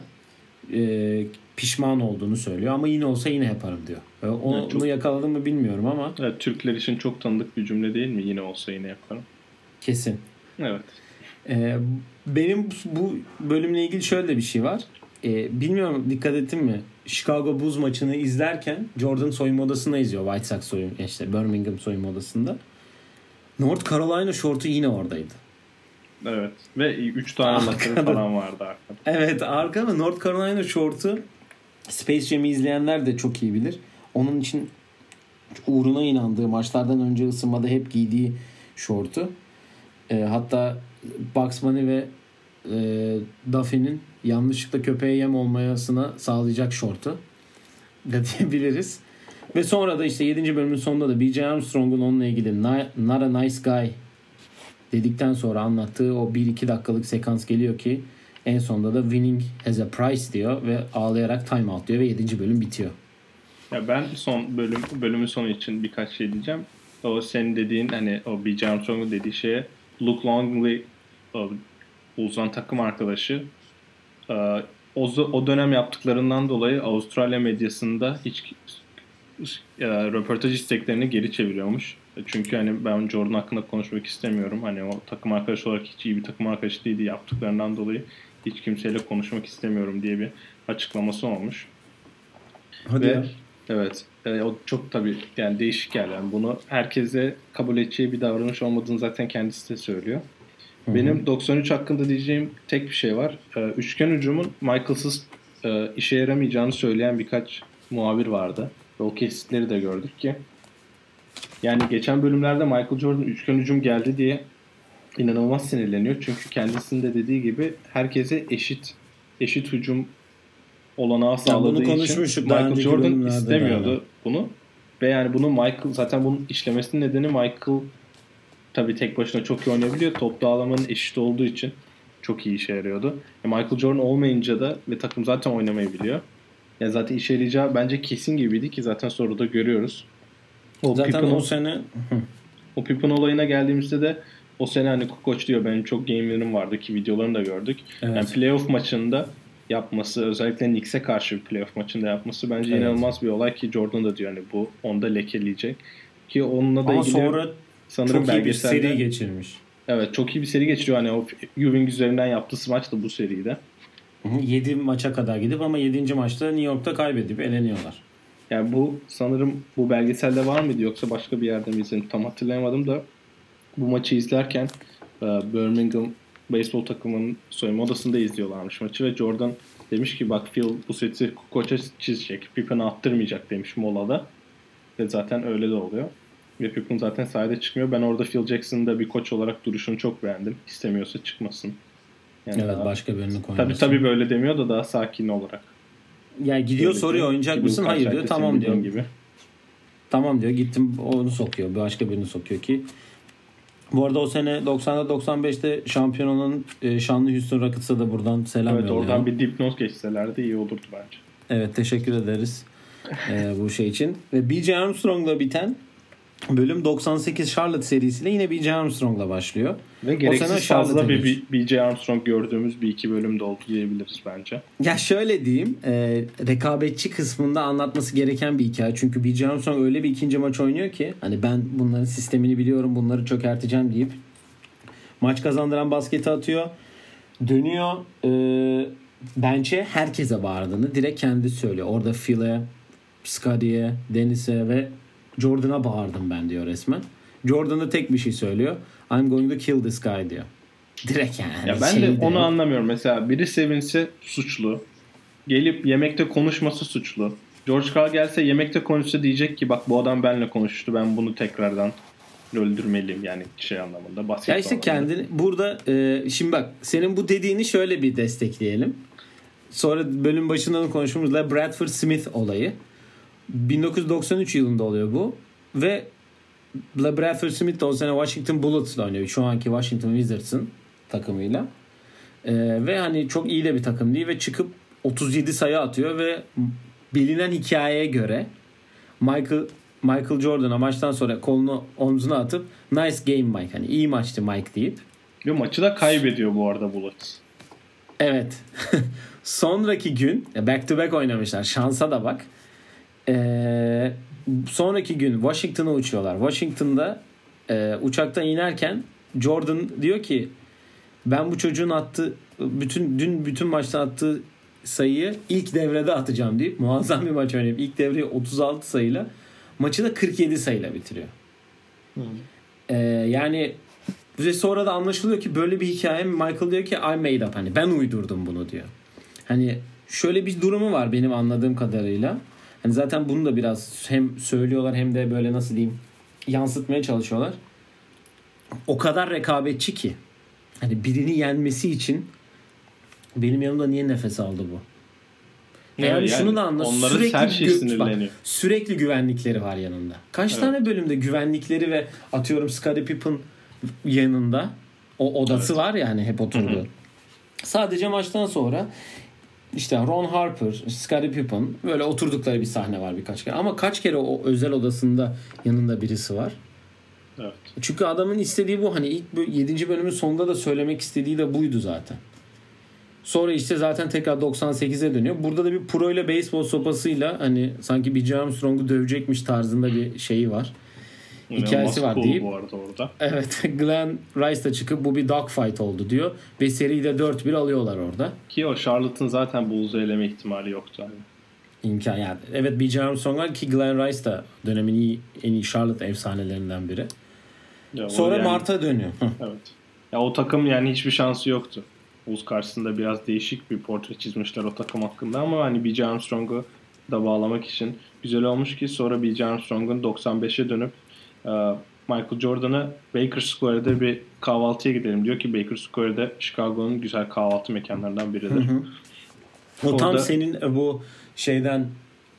e, pişman olduğunu söylüyor ama yine olsa yine yaparım diyor. E, onu, Evet, çok- onu yakaladım mı bilmiyorum ama Evet, Türkler için çok tanıdık bir cümle değil mi? Yine olsa yine yaparım. kesin. Evet. Ee, benim bu bölümle ilgili şöyle bir şey var. Ee, bilmiyorum dikkat ettin mi? Chicago Bulls maçını izlerken Jordan soyunma odasında izliyor. White Sox soyunma işte Birmingham soyunma odasında. North Carolina şortu yine oradaydı. Evet. Ve 3 tane Arkada. makara falan vardı arkada. Evet arka ve North Carolina şortu Space Jam'i izleyenler de çok iyi bilir. Onun için uğruna inandığı maçlardan önce ısınmada hep giydiği şortu. E, hatta Bugs Bunny ve e, Duffy'nin yanlışlıkla köpeğe yem olmayasına sağlayacak şortu da diyebiliriz. Ve sonra da işte 7. bölümün sonunda da B.J. Armstrong'un onunla ilgili "Ni- Not a Nice Guy dedikten sonra anlattığı o 1-2 dakikalık sekans geliyor ki en sonunda da winning has a price diyor ve ağlayarak time out diyor ve 7. bölüm bitiyor. Ya ben son bölüm bölümün sonu için birkaç şey diyeceğim. O senin dediğin hani o B.J. Armstrong'un dediği şeye Luke Longley o Bulls takım arkadaşı e, o, o dönem yaptıklarından dolayı Avustralya medyasında hiç e, röportaj isteklerini geri çeviriyormuş. Çünkü hani ben Jordan hakkında konuşmak istemiyorum. Hani o takım arkadaşı olarak hiç iyi bir takım arkadaşı değildi yaptıklarından dolayı hiç kimseyle konuşmak istemiyorum diye bir açıklaması olmuş. Hadi Ve ya. evet e, o çok tabii yani değişik yerler. Bunu herkese kabul edeceği bir davranış olmadığını zaten kendisi de söylüyor. Benim 93 hakkında diyeceğim tek bir şey var. E, üçgen hücumun Michael'sız e, işe yaramayacağını söyleyen birkaç muhabir vardı. Ve o kesitleri de gördük ki. Yani geçen bölümlerde Michael Jordan üçgen hücum geldi diye inanılmaz sinirleniyor. Çünkü kendisinin de dediği gibi herkese eşit eşit hücum olanağı sağladığı için konuşmuştuk daha Michael Jordan istemiyordu yani. bunu. Ve yani bunu Michael zaten bunun işlemesinin nedeni Michael tabii tek başına çok iyi oynayabiliyor. Top dağılımının eşit olduğu için çok iyi işe yarıyordu. E Michael Jordan olmayınca da ve takım zaten oynamayı biliyor. Yani zaten işe yarayacağı bence kesin gibiydi ki zaten soruda görüyoruz. O Zaten Pippen, o sene o Pippen olayına geldiğimizde de o sene hani Kukoc diyor benim çok game win'im vardı ki videolarını da gördük. Evet. Yani playoff maçında yapması özellikle Knicks'e karşı bir playoff maçında yapması bence Evet. inanılmaz bir olay ki Jordan da diyor hani bu onda lekeleyecek. Ki onunla da ama ilgili sonra sanırım çok iyi bir seri geçirmiş. Evet çok iyi bir seri geçiriyor. Hani o Ewing üzerinden yaptığı maç da bu seride. 7 maça kadar gidip ama 7. maçta New York'ta kaybedip eleniyorlar. Yani bu sanırım bu belgeselde var mıydı yoksa başka bir yerde mi izledim tam hatırlayamadım da bu maçı izlerken e, Birmingham beyzbol takımının soyunma odasında izliyorlarmış maçı ve Jordan demiş ki bak Phil bu seti koça çizecek. Pippen'ı attırmayacak demiş molada. Ve zaten öyle de oluyor. Ve Pippen zaten sahada çıkmıyor. Ben orada Phil Jackson'ın da bir koç olarak duruşunu çok beğendim. İstemiyorsa çıkmasın. Yani Evet daha- başka birini koyması. Tabii tabii böyle demiyor da daha sakin olarak. Yani gidiyor Böylece soruyor oynayacak mısın? Hayır diyor. Tamam diyor. Gibi. Tamam diyor. Gittim onu sokuyor. Başka birini sokuyor ki. Bu arada o sene 90'da 95'te şampiyon olan e, şanlı Houston Rockets'a da buradan selam Evet yollayalım. oradan bir dipnot geçselerdi iyi olurdu bence. Evet teşekkür ederiz e, bu şey için. Ve B.J. Armstrong'la biten Bölüm 98 Charlotte serisiyle yine B.J. Armstrong'la başlıyor. Ve gereksiz fazla bir B.J. Armstrong gördüğümüz bir iki bölüm de oldu diyebiliriz bence. Ya şöyle diyeyim. E, rekabetçi kısmında anlatması gereken bir hikaye. Çünkü B.J. Armstrong öyle bir ikinci maç oynuyor ki hani ben bunların sistemini biliyorum bunları çökerteceğim deyip maç kazandıran basketi atıyor. Dönüyor e, bench'e herkese bağırdığını direkt kendi söylüyor. Orada Phil'e, Scotty'ye, Dennis'e ve Jordan'a bağırdım ben diyor resmen. Jordan da tek bir şey söylüyor. I'm going to kill this guy diyor. Direkt yani. Ya ben de onu anlamıyorum. Mesela biri sevinse suçlu. Gelip yemekte konuşması suçlu. George Carl gelse yemekte konuşsa diyecek ki bak bu adam benimle konuştu. Ben bunu tekrardan öldürmeliyim yani şey anlamında basit Ya işte kendini burada e, şimdi bak senin bu dediğini şöyle bir destekleyelim. Sonra bölüm başından konuştuğumuzda Bradford Smith olayı. 1993 yılında oluyor bu. Ve Bradford Smith de o sene Washington Bullets'la oynuyor. Şu anki Washington Wizards'ın takımıyla. Ee, ve hani çok iyi de bir takım değil ve çıkıp 37 sayı atıyor ve bilinen hikayeye göre Michael Michael Jordan'a maçtan sonra kolunu omzuna atıp nice game Mike hani iyi maçtı Mike deyip. Ve maçı da kaybediyor bu arada Bullets. Evet. Sonraki gün back to back oynamışlar. Şansa da bak. Ee, sonraki gün Washington'a uçuyorlar. Washington'da e, uçaktan inerken Jordan diyor ki ben bu çocuğun attığı bütün dün bütün maçta attığı sayıyı ilk devrede atacağım deyip muazzam bir maç oynayıp ilk devreyi 36 sayıyla maçı da 47 sayıyla bitiriyor. Hmm. Ee, yani ve sonra da anlaşılıyor ki böyle bir hikaye Michael diyor ki I made up hani ben uydurdum bunu diyor. Hani şöyle bir durumu var benim anladığım kadarıyla. Hani zaten bunu da biraz hem söylüyorlar hem de böyle nasıl diyeyim yansıtmaya çalışıyorlar. O kadar rekabetçi ki hani birini yenmesi için benim yanımda niye nefes aldı bu? Yani, yani şunu da anla sürekli her şey gü- bak, sürekli güvenlikleri var yanında. Kaç evet. tane bölümde güvenlikleri ve atıyorum Scottie Pippen yanında o odası evet. var ya hani hep oturdu. Sadece maçtan sonra işte Ron Harper, Scottie Pippen böyle oturdukları bir sahne var birkaç kere. Ama kaç kere o özel odasında yanında birisi var. Evet. Çünkü adamın istediği bu. Hani ilk 7. bölümün sonunda da söylemek istediği de buydu zaten. Sonra işte zaten tekrar 98'e dönüyor. Burada da bir pro ile beyzbol sopasıyla hani sanki bir Armstrong'u dövecekmiş tarzında bir şeyi var. Hikayesi var deyip. Bu arada orada. Evet. Glenn Rice da çıkıp bu bir dogfight oldu diyor. Ve seride 4-1 alıyorlar orada. Ki o Charlotte'ın zaten Bulls'u eleme ihtimali yoktu. Yani. İmkan yani. Evet B.J. Armstrong var ki Glenn Rice da dönemin iyi, en iyi Charlotte efsanelerinden biri. Ya Sonra yani, Mart'a dönüyor. Evet. Ya o takım yani hiçbir şansı yoktu. Bulls karşısında biraz değişik bir portre çizmişler o takım hakkında ama hani B.J. Armstrong'u da bağlamak için güzel olmuş ki sonra B.J. Armstrong'un 95'e dönüp Michael Jordan'a Baker Square'de bir kahvaltıya gidelim diyor ki Baker Square'de Chicago'nun güzel kahvaltı mekanlarından biridir. Hı hı. O Orada, tam senin e, bu şeyden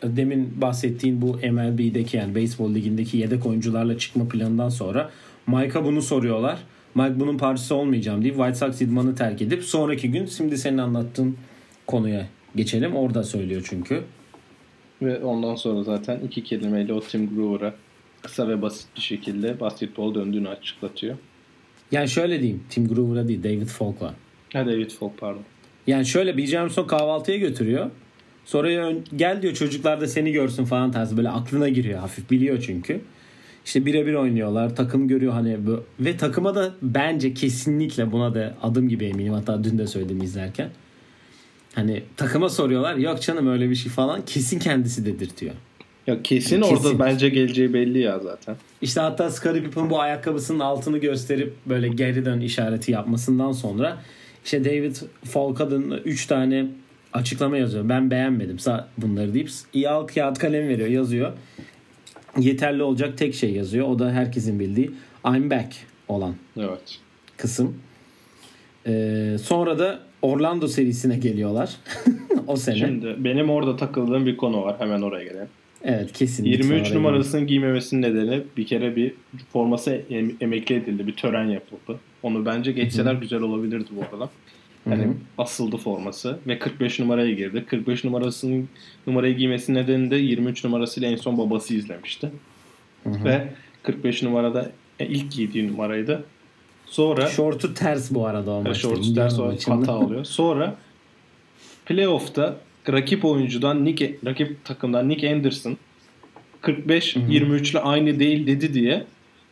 e, demin bahsettiğin bu MLB'deki yani beyzbol ligindeki yedek oyuncularla çıkma planından sonra Mike'a bunu soruyorlar. Mike bunun parçası olmayacağım deyip White Sox idmanı terk edip sonraki gün şimdi senin anlattığın konuya geçelim. Orada söylüyor çünkü. Ve ondan sonra zaten iki kelimeyle o Tim Grover'a kısa ve basit bir şekilde basketbol döndüğünü açıklatıyor. Yani şöyle diyeyim. Tim Grover'a değil David Falk'a. Ha David Falk pardon. Yani şöyle B.J. Armstrong kahvaltıya götürüyor. Sonra gel diyor çocuklar da seni görsün falan tarzı böyle aklına giriyor hafif biliyor çünkü. İşte birebir oynuyorlar. Takım görüyor hani ve takıma da bence kesinlikle buna da adım gibi eminim. Hatta dün de söyledim izlerken. Hani takıma soruyorlar. Yok canım öyle bir şey falan. Kesin kendisi dedirtiyor. Ya kesin, kesin orada bence geleceği belli ya zaten. İşte hatta Scottie Pippen bu ayakkabısının altını gösterip böyle geri dön işareti yapmasından sonra işte David Falkad'ın 3 tane açıklama yazıyor. Ben beğenmedim bunları deyip iyi al kağıt kalem veriyor yazıyor yeterli olacak tek şey yazıyor. O da herkesin bildiği I'm back olan evet. kısım. Ee, sonra da Orlando serisine geliyorlar. o sene. Şimdi benim orada takıldığım bir konu var. Hemen oraya gelelim. Evet kesinlikle. 23 numarasını giymemesinin nedeni bir kere bir forması em- emekli edildi. Bir tören yapıldı. Onu bence geçseler Hı-hı. güzel olabilirdi bu arada. Yani Hı-hı. asıldı forması ve 45 numaraya girdi. 45 numarasının numarayı giymesi nedeni de 23 numarasıyla en son babası izlemişti. Hı-hı. Ve 45 numarada e, ilk giydiği numaraydı. Sonra Şortu ters bu arada o maçta. Indiana ders maçında. hata oluyor. Sonra playoff'ta rakip oyuncudan Nick rakip takımdan Nick Anderson 45 23 ile aynı değil dedi diye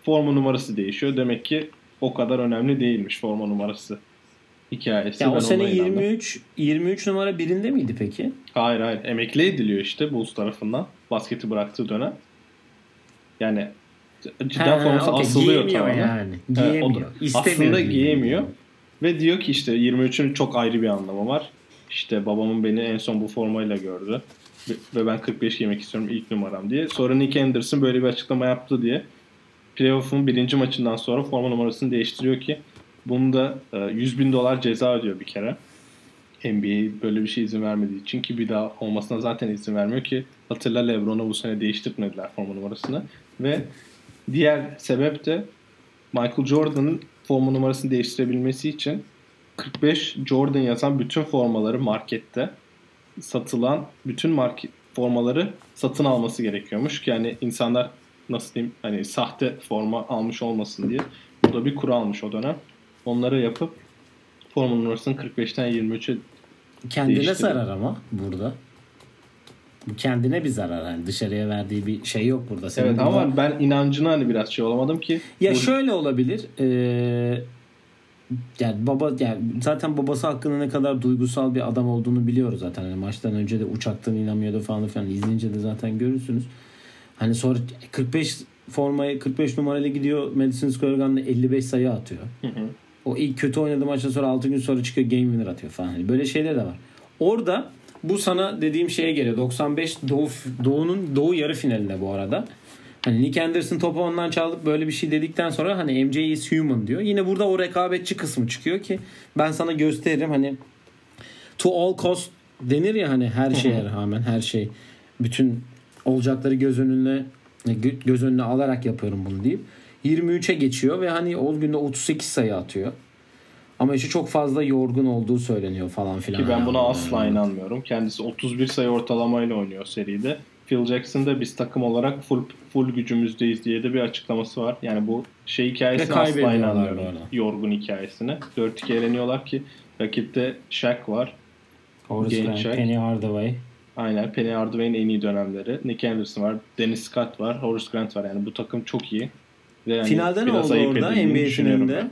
forma numarası değişiyor. Demek ki o kadar önemli değilmiş forma numarası hikayesi. Ya Ben o sene ona inandım. 23 23 numara birinde miydi peki? Hayır hayır. Emekli ediliyor işte Bulls tarafından. Basketi bıraktığı dönem. Yani cidden Ha, forması okey. asılıyor Giyemiyor tamamen. yani. Evet, o da- Giyemiyor. Aslında giyemiyor. Ve diyor ki işte 23'ün çok ayrı bir anlamı var. İşte babamın beni en son bu formayla gördü. Ve- ben 45 giymek istiyorum ilk numaram diye. Sonra Nick Anderson böyle bir açıklama yaptı diye. Playoff'un birinci maçından sonra forma numarasını değiştiriyor ki bunu da e, 100 bin dolar ceza ödüyor bir kere. NBA böyle bir şey izin vermediği için ki bir daha olmasına zaten izin vermiyor ki hatırla Lebron'a bu sene değiştirmediler forma numarasını ve diğer sebep de Michael Jordan'ın forma numarasını değiştirebilmesi için 45 Jordan yazan bütün formaları markette satılan bütün market formaları satın alması gerekiyormuş ki yani insanlar nasıl diyeyim hani sahte forma almış olmasın diye. Bu da bir kuralmış o dönem. Onları yapıp forma numarasını 45'ten 23'e Kendine zarar ama burada. Bu kendine bir zarar. Yani dışarıya verdiği bir şey yok burada. Senin Evet burada- ama ben inancına hani biraz şey olamadım ki. Ya bu- şöyle olabilir. Ee, yani baba yani zaten babası hakkında ne kadar duygusal bir adam olduğunu biliyoruz zaten. Hani maçtan önce de uçaktan inanmıyordu falan filan. İzleyince de zaten görürsünüz. Hani sonra 45 formayı 45 numarayla gidiyor Madison Square Garden'da 55 sayı atıyor. Hı hı. O ilk kötü oynadığı maçtan sonra 6 gün sonra çıkıyor game winner atıyor falan. Hani böyle şeyler de var. Orada bu sana dediğim şeye geliyor. 95 Doğu, Doğu'nun Doğu yarı finalinde bu arada. Hani Nick Anderson topu ondan çaldık böyle bir şey dedikten sonra hani MJ is human diyor. Yine burada o rekabetçi kısmı çıkıyor ki ben sana gösteririm hani to all cost denir ya hani her şeye rağmen her şey bütün olacakları göz önüne gö- göz önüne alarak yapıyorum bunu deyip 23'e geçiyor ve hani o günde 38 sayı atıyor. Ama işte çok fazla yorgun olduğu söyleniyor falan filan. Ki ben buna Yani. asla inanmıyorum. Kendisi 31 sayı ortalamayla oynuyor seride. Phil Jackson da biz takım olarak full full gücümüzdeyiz diye de bir açıklaması var. Yani bu şey Ve hikayesine asla inanmıyorum. Yorgun hikayesine. 4-2 eleniyorlar ki rakipte Shaq var. Horace Genç Grant, Shaq. Penny Hardaway. Aynen Penny Hardaway'in en iyi dönemleri. Nick Anderson var. Dennis Scott var. Horace Grant var. Yani bu takım çok iyi. Ve yani Finalde ne oldu orada NBA finalinde? ben.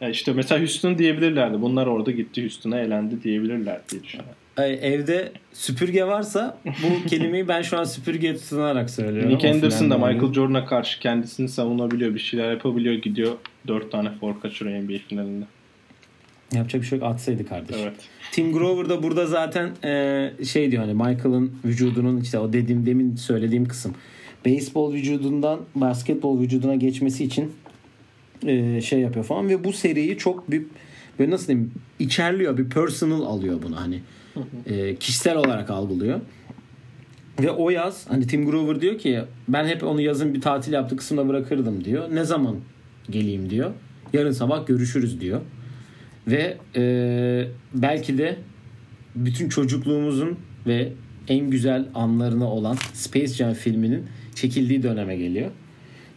Ya işte mesela Houston diyebilirlerdi. Bunlar orada gitti Houston'a elendi diyebilirler diye düşünüyorum. Evde süpürge varsa bu kelimeyi ben şu an süpürge tutunarak söylüyorum. Nick Anderson da. Michael Jordan'a karşı kendisini savunabiliyor. Bir şeyler yapabiliyor. Gidiyor 4 tane for kaçırıyor NBA finalinde. Yapacak bir şey yok atsaydı kardeşim. Evet. Tim Grover da burada zaten e, şey diyor hani Michael'ın vücudunun işte o dediğim demin söylediğim kısım. Beyzbol vücudundan basketbol vücuduna geçmesi için e, şey yapıyor falan ve bu seriyi çok bir böyle nasıl diyeyim içerliyor bir personal alıyor bunu hani e, kişisel olarak algılıyor. Ve o yaz hani Tim Grover diyor ki ben hep onu yazın bir tatil yaptığı kısımda bırakırdım diyor. Ne zaman geleyim diyor. Yarın sabah görüşürüz diyor. Ve e, belki de bütün çocukluğumuzun ve en güzel anlarına olan Space Jam filminin çekildiği döneme geliyor.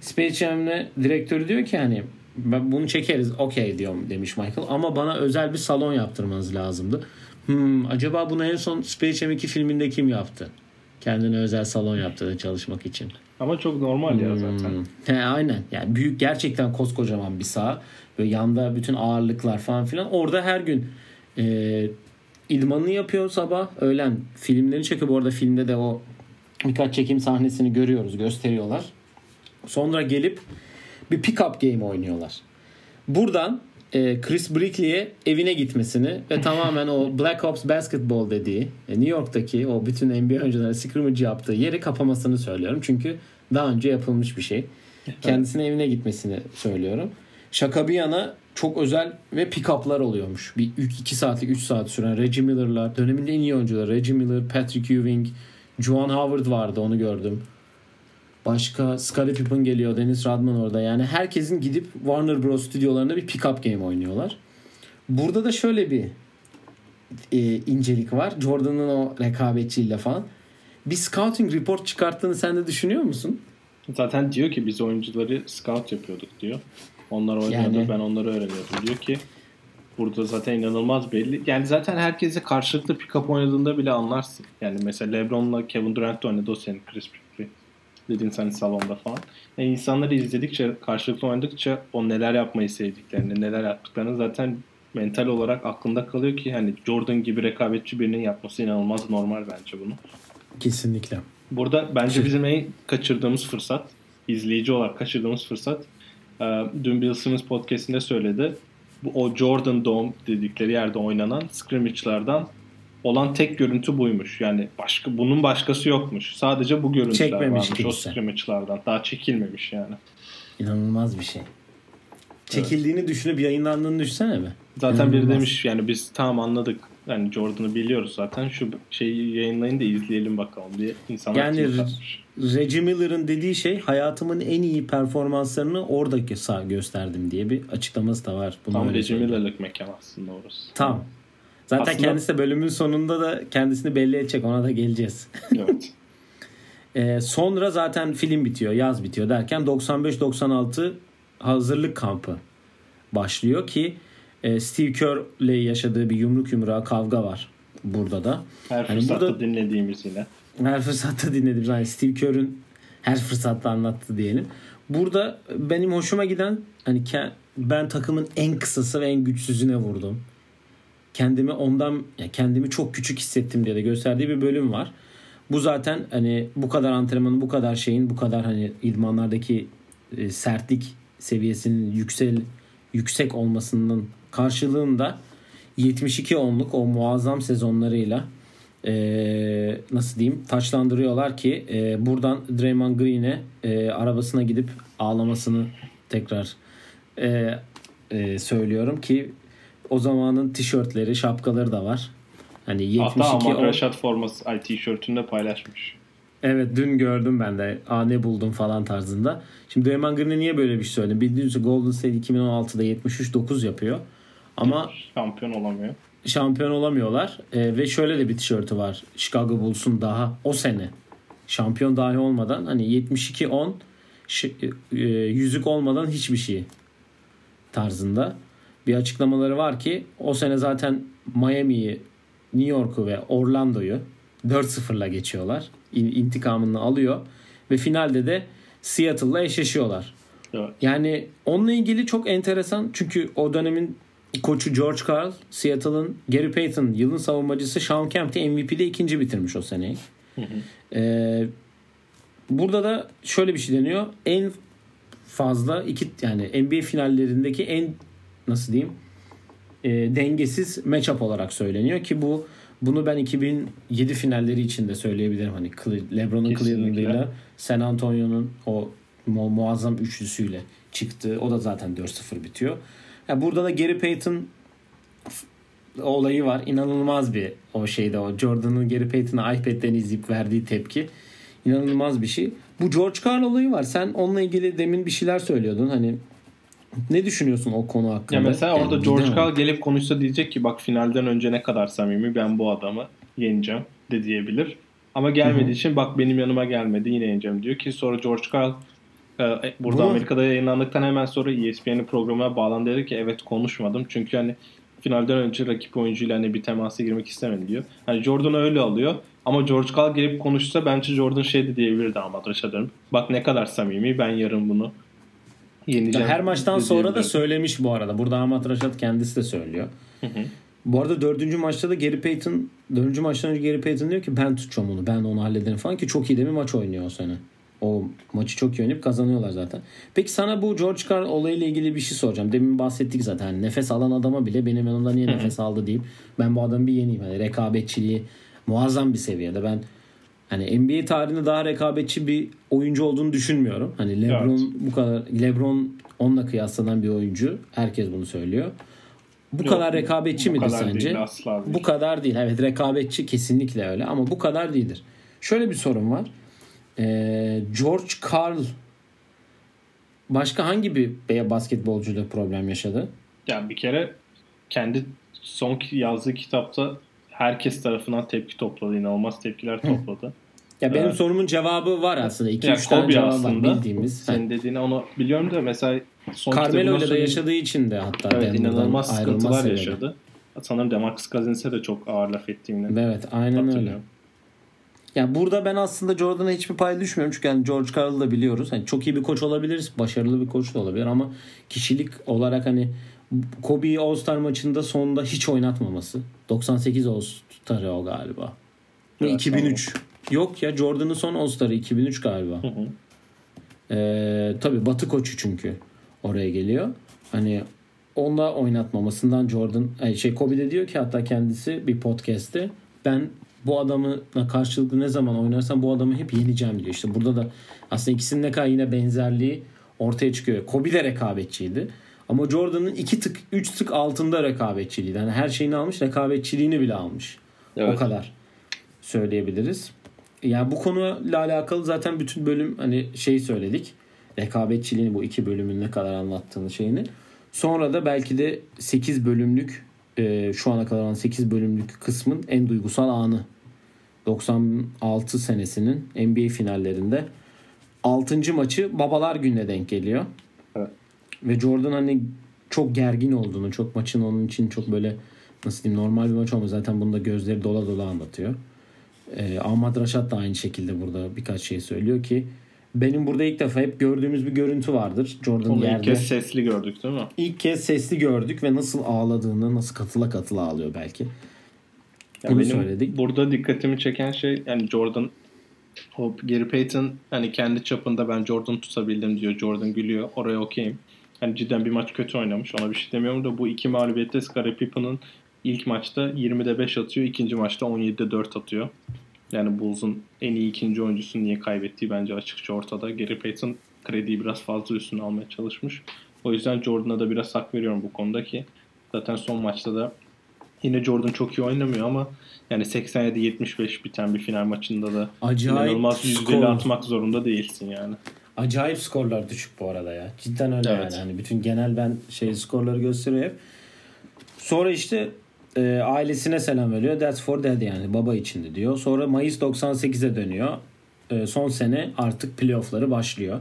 Space Jam'le direktörü diyor ki hani ben bunu çekeriz okey diyorum demiş Michael ama bana özel bir salon yaptırmanız lazımdı. Hmm, acaba bunu en son Space Jam 2 filminde kim yaptı? Kendine özel salon yaptı çalışmak için. Ama çok normal ya zaten. Hmm. He, aynen. Yani büyük gerçekten koskocaman bir saha. Böyle yanda bütün ağırlıklar falan filan. Orada her gün e, idmanını yapıyor sabah. Öğlen filmlerini çekiyor. Bu arada filmde de o birkaç çekim sahnesini görüyoruz. Gösteriyorlar. Sonra gelip bir pick-up game oynuyorlar. Buradan e, Chris Brickley'e evine gitmesini ve tamamen o Black Ops Basketball dediği e, New York'taki o bütün NBA oyuncuları scrimmage yaptığı yeri kapamasını söylüyorum. Çünkü daha önce yapılmış bir şey. Kendisine evine gitmesini söylüyorum. Şaka bir yana çok özel ve pick-up'lar oluyormuş. Bir 2 saatlik 3 saat süren Reggie Miller'lar. Dönemin en iyi oyuncuları. Reggie Miller, Patrick Ewing, Juwan Howard vardı onu gördüm. Başka Scottie Pippen geliyor. Dennis Rodman orada. Yani herkesin gidip Warner Bros. stüdyolarında bir pick-up game oynuyorlar. Burada da şöyle bir e, incelik var. Jordan'ın o rekabetçiyle falan. Bir scouting report çıkarttığını sen de düşünüyor musun? Zaten diyor ki biz oyuncuları scout yapıyorduk diyor. Onlar oynuyordu Yani- ben onları öğreniyordum diyor ki burada zaten inanılmaz belli. Yani zaten herkese karşılıklı pick-up oynadığında bile anlarsın. Yani mesela LeBron'la Kevin Durant oynadı o senin Chris Dediğin sen salonda falan. Yani insanları izledikçe, karşılıklı oynadıkça o neler yapmayı sevdiklerini, neler yaptıklarını zaten mental olarak aklında kalıyor ki hani Jordan gibi rekabetçi birinin yapması inanılmaz normal bence bunu. Kesinlikle. Burada bence bizim en kaçırdığımız fırsat, izleyici olarak kaçırdığımız fırsat, e, dün Bill Simmons podcastinde söyledi. Bu o Jordan Dome dedikleri yerde oynanan scrimmage'lardan olan tek görüntü buymuş. Yani başka bunun başkası yokmuş. Sadece bu görüntüler Çekmemiş varmış o kimse. scrimmage'lardan. Daha çekilmemiş yani. İnanılmaz bir şey. Çekildiğini düşünüp yayınlandığını düşünsene be. Zaten biri İnanılmaz. demiş yani biz tamam anladık. Yani Jordan'ı biliyoruz zaten. Şu şeyi yayınlayın da izleyelim bakalım diye insanlar Yani. Reggie Miller'ın dediği şey hayatımın en iyi performanslarını oradaki sağ gösterdim diye bir açıklaması da var. Bunu Tam Reggie. Miller'lık mekan aslında orası. Tam. Zaten Aslında- kendisi de bölümün sonunda da kendisini belli edecek. Ona da geleceğiz. evet. Ee, sonra zaten film bitiyor, yaz bitiyor derken 95-96 hazırlık kampı başlıyor ki e, Steve Kerr'le yaşadığı bir yumruk yumruğa kavga var burada da. Her Hani fırsatta burada- dinlediğimiz yine. Her fırsatta dinledim. Yani Steve Kerr'ün her fırsatta anlattı diyelim. Burada benim hoşuma giden hani ben takımın en kısası ve en güçsüzüne vurdum. Kendimi ondan ya kendimi çok küçük hissettim diye de gösterdiği bir bölüm var. Bu zaten hani bu kadar antrenmanın, bu kadar şeyin, bu kadar hani idmanlardaki e, sertlik seviyesinin yüksel yüksek olmasının karşılığında 72 onluk o muazzam sezonlarıyla e, nasıl diyeyim taçlandırıyorlar ki e, buradan Draymond Green'e e, arabasına gidip ağlamasını tekrar e, e, söylüyorum ki o zamanın tişörtleri, şapkaları da var. Hani 72 Hatta on- Reşat forması ay tişörtünde paylaşmış. Evet dün gördüm ben de. Aa ne buldum falan tarzında. Şimdi Draymond Green'e niye böyle bir şey söyledim? Bildiğiniz üzere Golden State 2016'da 73-9 yapıyor. Ama Şampiyon olamıyor. şampiyon olamıyorlar. Ee, ve şöyle de bir tişörtü var. Chicago Bulls'un daha o sene şampiyon dahi olmadan hani 72-10 şi- e, yüzük olmadan hiçbir şey tarzında bir açıklamaları var ki o sene zaten Miami'yi, New York'u ve Orlando'yu 4-0'la geçiyorlar. İn- intikamını alıyor ve finalde de Seattle'la eşleşiyorlar. Evet. Yani onunla ilgili çok enteresan çünkü o dönemin koçu George Karl, Seattle'ın Gary Payton, yılın savunmacısı Sean Kemp de MVP'de ikinci bitirmiş o seneyi. Ee, burada da şöyle bir şey deniyor. En fazla iki yani NBA finallerindeki en nasıl diyeyim e, dengesiz matchup olarak söyleniyor ki bu bunu ben 2007 finalleri için de söyleyebilirim. Hani LeBron'un. Cleveland'ıyla San Antonio'nun o mu- muazzam üçlüsüyle çıktı. O da zaten 4-0 bitiyor. Ya burada da Gary Payton olayı var. İnanılmaz bir o şeyde o Jordan'ın Gary Payton'a iPad'den izleyip verdiği tepki. İnanılmaz bir şey. Bu George Karl olayı var. Sen onunla ilgili demin bir şeyler söylüyordun. Hani ne düşünüyorsun o konu hakkında? Ya mesela Yani orada George. Karl gelip konuşsa diyecek ki bak finalden önce ne kadar samimi ben bu adamı yeneceğim de diyebilir. Ama gelmediği için bak benim yanıma gelmedi yine yeneceğim diyor ki sonra George Karl e, burada Bunu- Amerika'da yayınlandıktan hemen sonra E ESPN'in programına bağlandı dedi ki evet konuşmadım çünkü hani finalden önce rakip oyuncuyla hani bir temasa girmek istemedim diyor. Hani Jordan öyle alıyor ama George Karl gelip konuşsa bence Jordan şey de diyebilirdi ama Hanım. Bak ne kadar samimi ben yarın bunu yeneceğim. Her maçtan sonra da söylemiş bu arada. Burada Ahmet Raşat kendisi de söylüyor. Bu arada dördüncü maçta da Gary Payton dördüncü maçtan önce Gary Payton diyor ki ben tutacağım onu ben onu hallederim falan ki çok iyi de bir maç oynuyor o sene. O maçı çok iyi oynayıp kazanıyorlar zaten. Peki sana bu George Carl olayıyla ilgili bir şey soracağım. Demin bahsettik zaten. Hani nefes alan adama bile benim yanımda niye nefes aldı deyip ben bu adamı bir yeneyim. Hani rekabetçiliği muazzam bir seviyede. Ben hani NBA tarihinde daha rekabetçi bir oyuncu olduğunu düşünmüyorum. Hani LeBron Evet. bu kadar LeBron onunla kıyaslanan bir oyuncu. Herkes bunu söylüyor. Bu Yok, kadar rekabetçi bu midir kadar sence? değil, asla değil. Bu kadar değil. Evet rekabetçi kesinlikle öyle ama bu kadar değildir. Şöyle bir sorun var. Ee, George Karl başka hangi bir basketbolcuyla problem yaşadı? Yani bir kere kendi son yazdığı kitapta herkes tarafından tepki topladı. inanılmaz tepkiler topladı. Ya benim Evet. sorumun cevabı var aslında. 2-3 Yani tane Kobe cevabı var aslında. bildiğimiz. Senin dediğini onu biliyorum da mesela son Carmelo ile de yaşadığı için de hatta Evet inanılmaz sıkıntılar sebebi. yaşadı. Sanırım Demarcus Cousins'e de çok ağır laf ettiğini Evet aynen öyle. hatırlıyorum. Ya burada ben aslında Jordan'a hiçbir pay düşmüyorum çünkü yani George Karl'ı da biliyoruz. Hani çok iyi bir koç olabilir, başarılı bir koç da olabilir ama kişilik olarak hani Kobe'yi All-Star maçında sonunda hiç oynatmaması. 98 All-Star'ı o galiba. Ve Evet, 2003. Yok ya Jordan'ın son All-Star'ı 2003 galiba. Hı hı. Ee, tabii Batı koçu çünkü oraya geliyor. Hani onunla oynatmamasından Jordan şey Kobe de diyor ki hatta kendisi bir podcast'te ben bu adamla karşılıklı ne zaman oynarsam bu adamı hep yeneceğim diyor. İşte burada da aslında ikisinin ne kadar yine benzerliği ortaya çıkıyor. Kobe de rekabetçiydi. Ama Jordan'ın iki tık, üç tık altında rekabetçiliğiydi. Yani her şeyini almış, rekabetçiliğini bile almış. Evet. O kadar söyleyebiliriz. Yani bu konuyla alakalı zaten bütün bölüm hani şey söyledik. Rekabetçiliğini bu iki bölümün ne kadar anlattığını şeyini. Sonra da belki de 8 bölümlük e, şu ana kadar olan 8 bölümlük kısmın en duygusal anı. 96 senesinin NBA finallerinde 6. maçı babalar gününe denk geliyor. Ve Jordan hani çok gergin olduğunu, çok maçın onun için çok böyle nasıl diyeyim normal bir maç olmaz. Zaten bunu da gözleri dola dola anlatıyor. Ee, Ahmad Raşat da aynı şekilde burada birkaç şey söylüyor ki benim burada ilk defa hep gördüğümüz bir görüntü vardır. Jordan Onu yerde ilk kez sesli gördük değil mi? ilk kez sesli gördük ve nasıl ağladığını, nasıl katıla katıla ağlıyor belki. Ya Bunu söyledik. Burada dikkatimi çeken şey yani Jordan o Gary Payton hani kendi çapında ben Jordan tutabildim diyor. Jordan gülüyor. Oraya okeyim. Hani cidden bir maç kötü oynamış. Ona bir şey demiyorum da bu iki mağlubiyette Scottie Pippen'ın ilk maçta 20'de 5 atıyor. ikinci maçta 17'de 4 atıyor. Yani Bulls'un en iyi ikinci oyuncusu niye kaybettiği bence açıkça ortada. Gary Payton krediyi biraz fazla üstüne almaya çalışmış. O yüzden Jordan'a da biraz hak veriyorum bu konuda ki zaten son maçta da Yine Jordan çok iyi oynamıyor ama yani 87-75 biten bir final maçında da Acayip inanılmaz yüzdeli atmak zorunda değilsin yani. Acayip skorlar düşük bu arada ya. Cidden öyle Evet. yani. Hani bütün genel ben şey skorları gösteriyor hep. Sonra işte e, ailesine selam veriyor. That's for dad yani baba içindi diyor. Sonra Mayıs 98'e dönüyor. E, son sene artık playoffları başlıyor.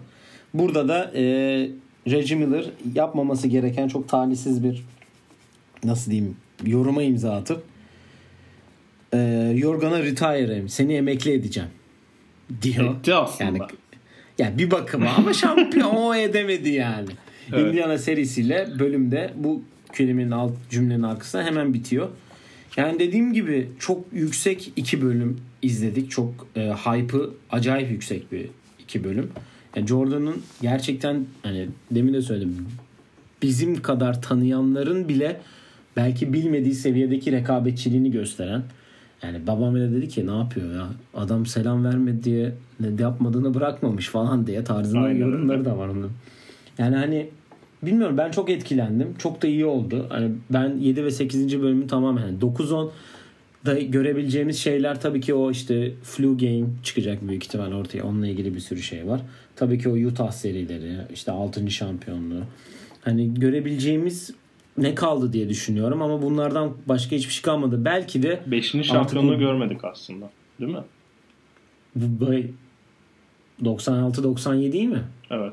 Burada da e, Reggie Miller yapmaması gereken çok talihsiz bir nasıl diyeyim yoruma imza atıp e, you're gonna retire seni emekli edeceğim diyor. Etti aslında. Yani ya bir bakıma ama şampiyon o edemedi yani. Evet. Indiana serisiyle bölümde bu kelimenin alt cümlenin arkasına hemen bitiyor. Yani dediğim gibi çok yüksek iki bölüm izledik. Çok e, hype'ı acayip yüksek bir iki bölüm. Yani Jordan'ın gerçekten hani demin de söyledim. Bizim kadar tanıyanların bile belki bilmediği seviyedeki rekabetçiliğini gösteren. Yani babam bile dedi ki ne yapıyor ya adam selam vermedi diye yapmadığını bırakmamış falan diye tarzında Aynen yorumları öyle. da var onun. Yani hani bilmiyorum ben çok etkilendim. Çok da iyi oldu. Hani ben 7 ve 8. bölümü tamamen yani 9-10 da görebileceğimiz şeyler tabii ki o işte flu game çıkacak büyük ihtimal ortaya. Onunla ilgili bir sürü şey var. Tabii ki o Utah serileri, işte 6. şampiyonluğu. Hani görebileceğimiz ne kaldı diye düşünüyorum ama bunlardan başka hiçbir şey kalmadı. Belki de Beşinci Artık şampiyonluğu bu- görmedik aslında. Değil mi? bu böyle 96-97 mi? Evet.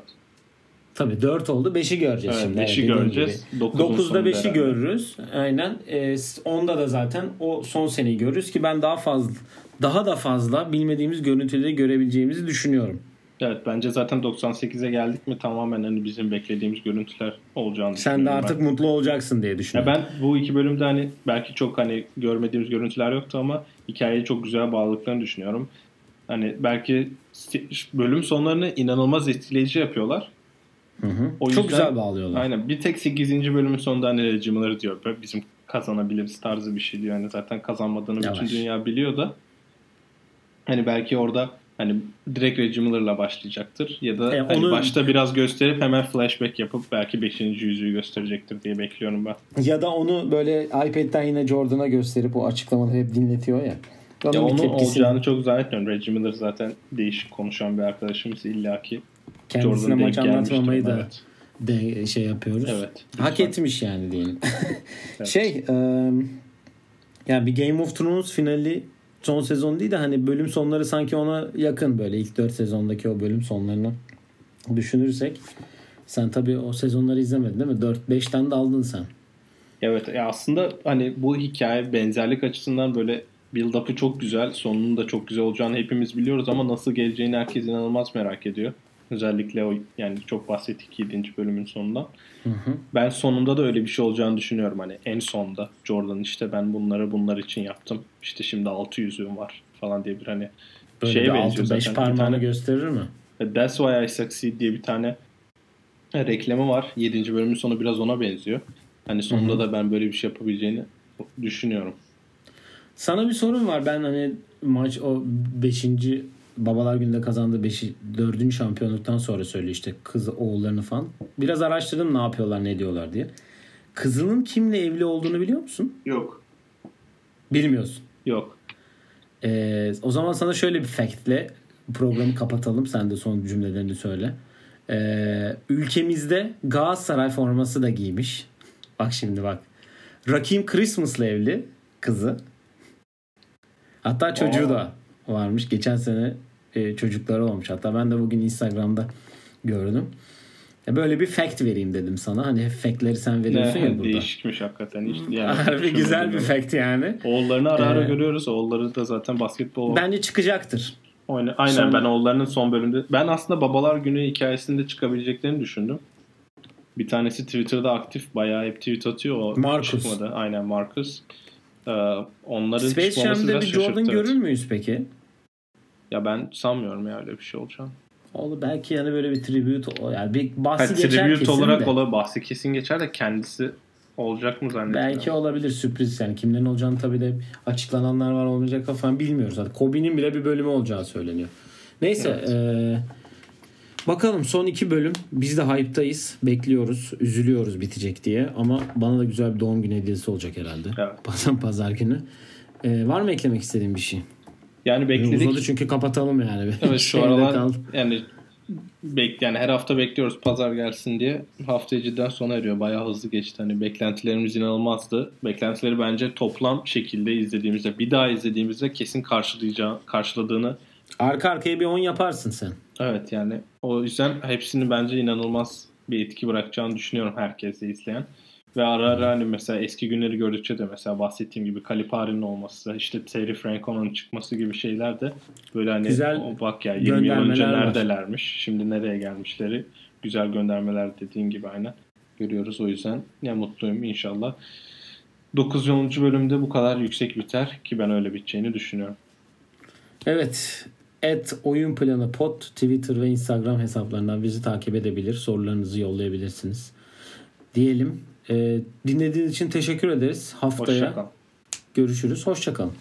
Tabii 4 oldu. 5'i göreceğiz Evet, şimdi. beşi dediğin göreceğiz. gibi. Dokuzun 9'da sonunda 5'i herhalde. görürüz. Aynen. Ee, onda da zaten o son seneyi görürüz ki ben daha fazla daha da fazla bilmediğimiz görüntüleri görebileceğimizi düşünüyorum. Evet bence zaten 98'e geldik mi tamamen hani bizim beklediğimiz görüntüler olacağını Sen de artık ben. mutlu olacaksın diye Ya düşünüyorum. ben bu iki bölümde hani belki çok hani görmediğimiz görüntüler yoktu ama hikayeyi çok güzel bağladıklarını düşünüyorum. Hani belki bölüm sonlarını inanılmaz etkileyici yapıyorlar. Hı hı. O Çok yüzden- güzel bağlıyorlar. Aynen. Bir tek 8. bölümün sonunda hani Miller diyor. "Böyle Bizim kazanabiliriz tarzı bir şey diyor. Yani zaten kazanmadığını Yavaş. bütün dünya biliyor da. Hani belki orada hani direkt Reggie Miller'la başlayacaktır. Ya da E, hani onu- başta biraz gösterip hemen flashback yapıp belki 5. yüzüğü gösterecektir diye bekliyorum ben. Ya da onu böyle iPad'den yine Jordan'a gösterip o açıklamaları hep dinletiyor ya. Onun Ya onun tepkisi olacağını çok zannetmiyorum. Reggie Miller zaten değişik konuşan bir arkadaşımız illaki. kendisine Jordan maç anlatmamayı da evet. de şey yapıyoruz. Evet. Hak Lütfen. etmiş yani diyelim. Evet. Şey, e, yani bir Game of Thrones finali son sezon değil de hani bölüm sonları sanki ona yakın böyle ilk 4 sezondaki o bölüm sonlarını düşünürsek. Sen tabii o sezonları izlemedin değil mi? 4-5'ten de aldın sen. Evet ya aslında hani bu hikaye benzerlik açısından böyle build-up'ı çok güzel. Sonunun da çok güzel olacağını hepimiz biliyoruz ama nasıl geleceğini herkes inanılmaz merak ediyor. Özellikle o yani çok bahsettik 7. bölümün sonunda. Hı hı. Ben sonunda da öyle bir şey olacağını düşünüyorum. Hani en sonda Jordan işte ben bunları bunlar için yaptım. İşte şimdi 6 yüzüğüm var falan diye bir hani Böyle şeye bir benziyor 6-5 zaten. Parmağını tane- gösterir mi? That's Why I Succeed diye bir tane reklamı var. 7. bölümün sonu biraz ona benziyor. Hani sonunda da ben böyle bir şey yapabileceğini düşünüyorum. Sana bir sorun var. Ben hani maç o 5. Babalar Günü'nde kazandığı 5. 4. şampiyonluktan sonra söylüyor işte kız oğullarını falan. Biraz araştırdım ne yapıyorlar ne diyorlar diye. Kızının kimle evli olduğunu biliyor musun? Yok. Bilmiyorsun. Yok. Ee, o zaman sana şöyle bir factle programı kapatalım. Sen de son cümlelerini söyle. Ee, ülkemizde Galatasaray forması da giymiş. Bak şimdi bak. Rakim Christmas'la evli kızı. Hatta çocuğu Aa. da varmış. Geçen sene e, çocukları olmuş. Hatta ben de bugün Instagram'da gördüm. E, Böyle bir fact vereyim dedim sana. Hani factleri sen veriyorsun ya Ne, burada. değişikmiş hakikaten. Hiç, yani Harbi güzel bir fact yani. Oğullarını ara ara Ee, görüyoruz. Oğulları da zaten basketbol Bence çıkacaktır. oyna. Aynen Son- ben oğullarının son bölümde. Ben aslında Babalar Günü hikayesinde çıkabileceklerini düşündüm. Bir tanesi Twitter'da aktif. Bayağı hep tweet atıyor. O Marcus. çıkmadı. Aynen Marcus. Ee, onların Space Jam'de bir Jordan görür müyüz peki? Ya ben sanmıyorum ya öyle bir şey olacağını. Olur belki yani böyle bir tribute yani bir Ha, bahsi geçer tribute kesin olarak de. ola bahsi kesin geçer de kendisi olacak mı zannetmiyorum. Belki olabilir sürpriz yani kimlerin olacağını tabii de açıklananlar var olmayacak falan bilmiyoruz. Zaten Kobe'nin bile bir bölümü olacağı söyleniyor. Neyse Evet. Bakalım son iki bölüm biz de hype'tayız bekliyoruz üzülüyoruz bitecek diye ama bana da güzel bir doğum günü hediyesi olacak herhalde. Evet. Pazar, pazar günü. Eee, var mı eklemek istediğin bir şey? Yani bekledik. Uzadı çünkü kapatalım yani. Evet şu aralar yani bek yani her hafta bekliyoruz pazar gelsin diye. Hafta cidden sona eriyor. Bayağı hızlı geçti. Hani beklentilerimiz inanılmazdı. Beklentileri bence toplam şekilde izlediğimizde bir daha izlediğimizde kesin karşılayacağı karşıladığını Arka arkaya bir 10 yaparsın sen. evet yani o yüzden hepsini bence inanılmaz bir etki bırakacağını düşünüyorum herkese izleyen. Ve ara ara hani mesela eski günleri gördükçe de mesela bahsettiğim gibi Kalipari'nin olması, işte Terry Franco'nun çıkması gibi şeyler de böyle hani Güzel o bak ya 20 yıl önce göndermeler var. neredelermiş, şimdi nereye gelmişleri güzel göndermeler dediğin gibi aynen görüyoruz o yüzden ne mutluyum inşallah. 9. bölümde bu kadar yüksek biter ki ben öyle biteceğini düşünüyorum. Evet. Et Oyun Planı Pod Twitter ve Instagram hesaplarından bizi takip edebilir. Sorularınızı yollayabilirsiniz. Diyelim. Ee, dinlediğiniz için teşekkür ederiz. Haftaya Hoşçakal. görüşürüz. Hoşçakalın.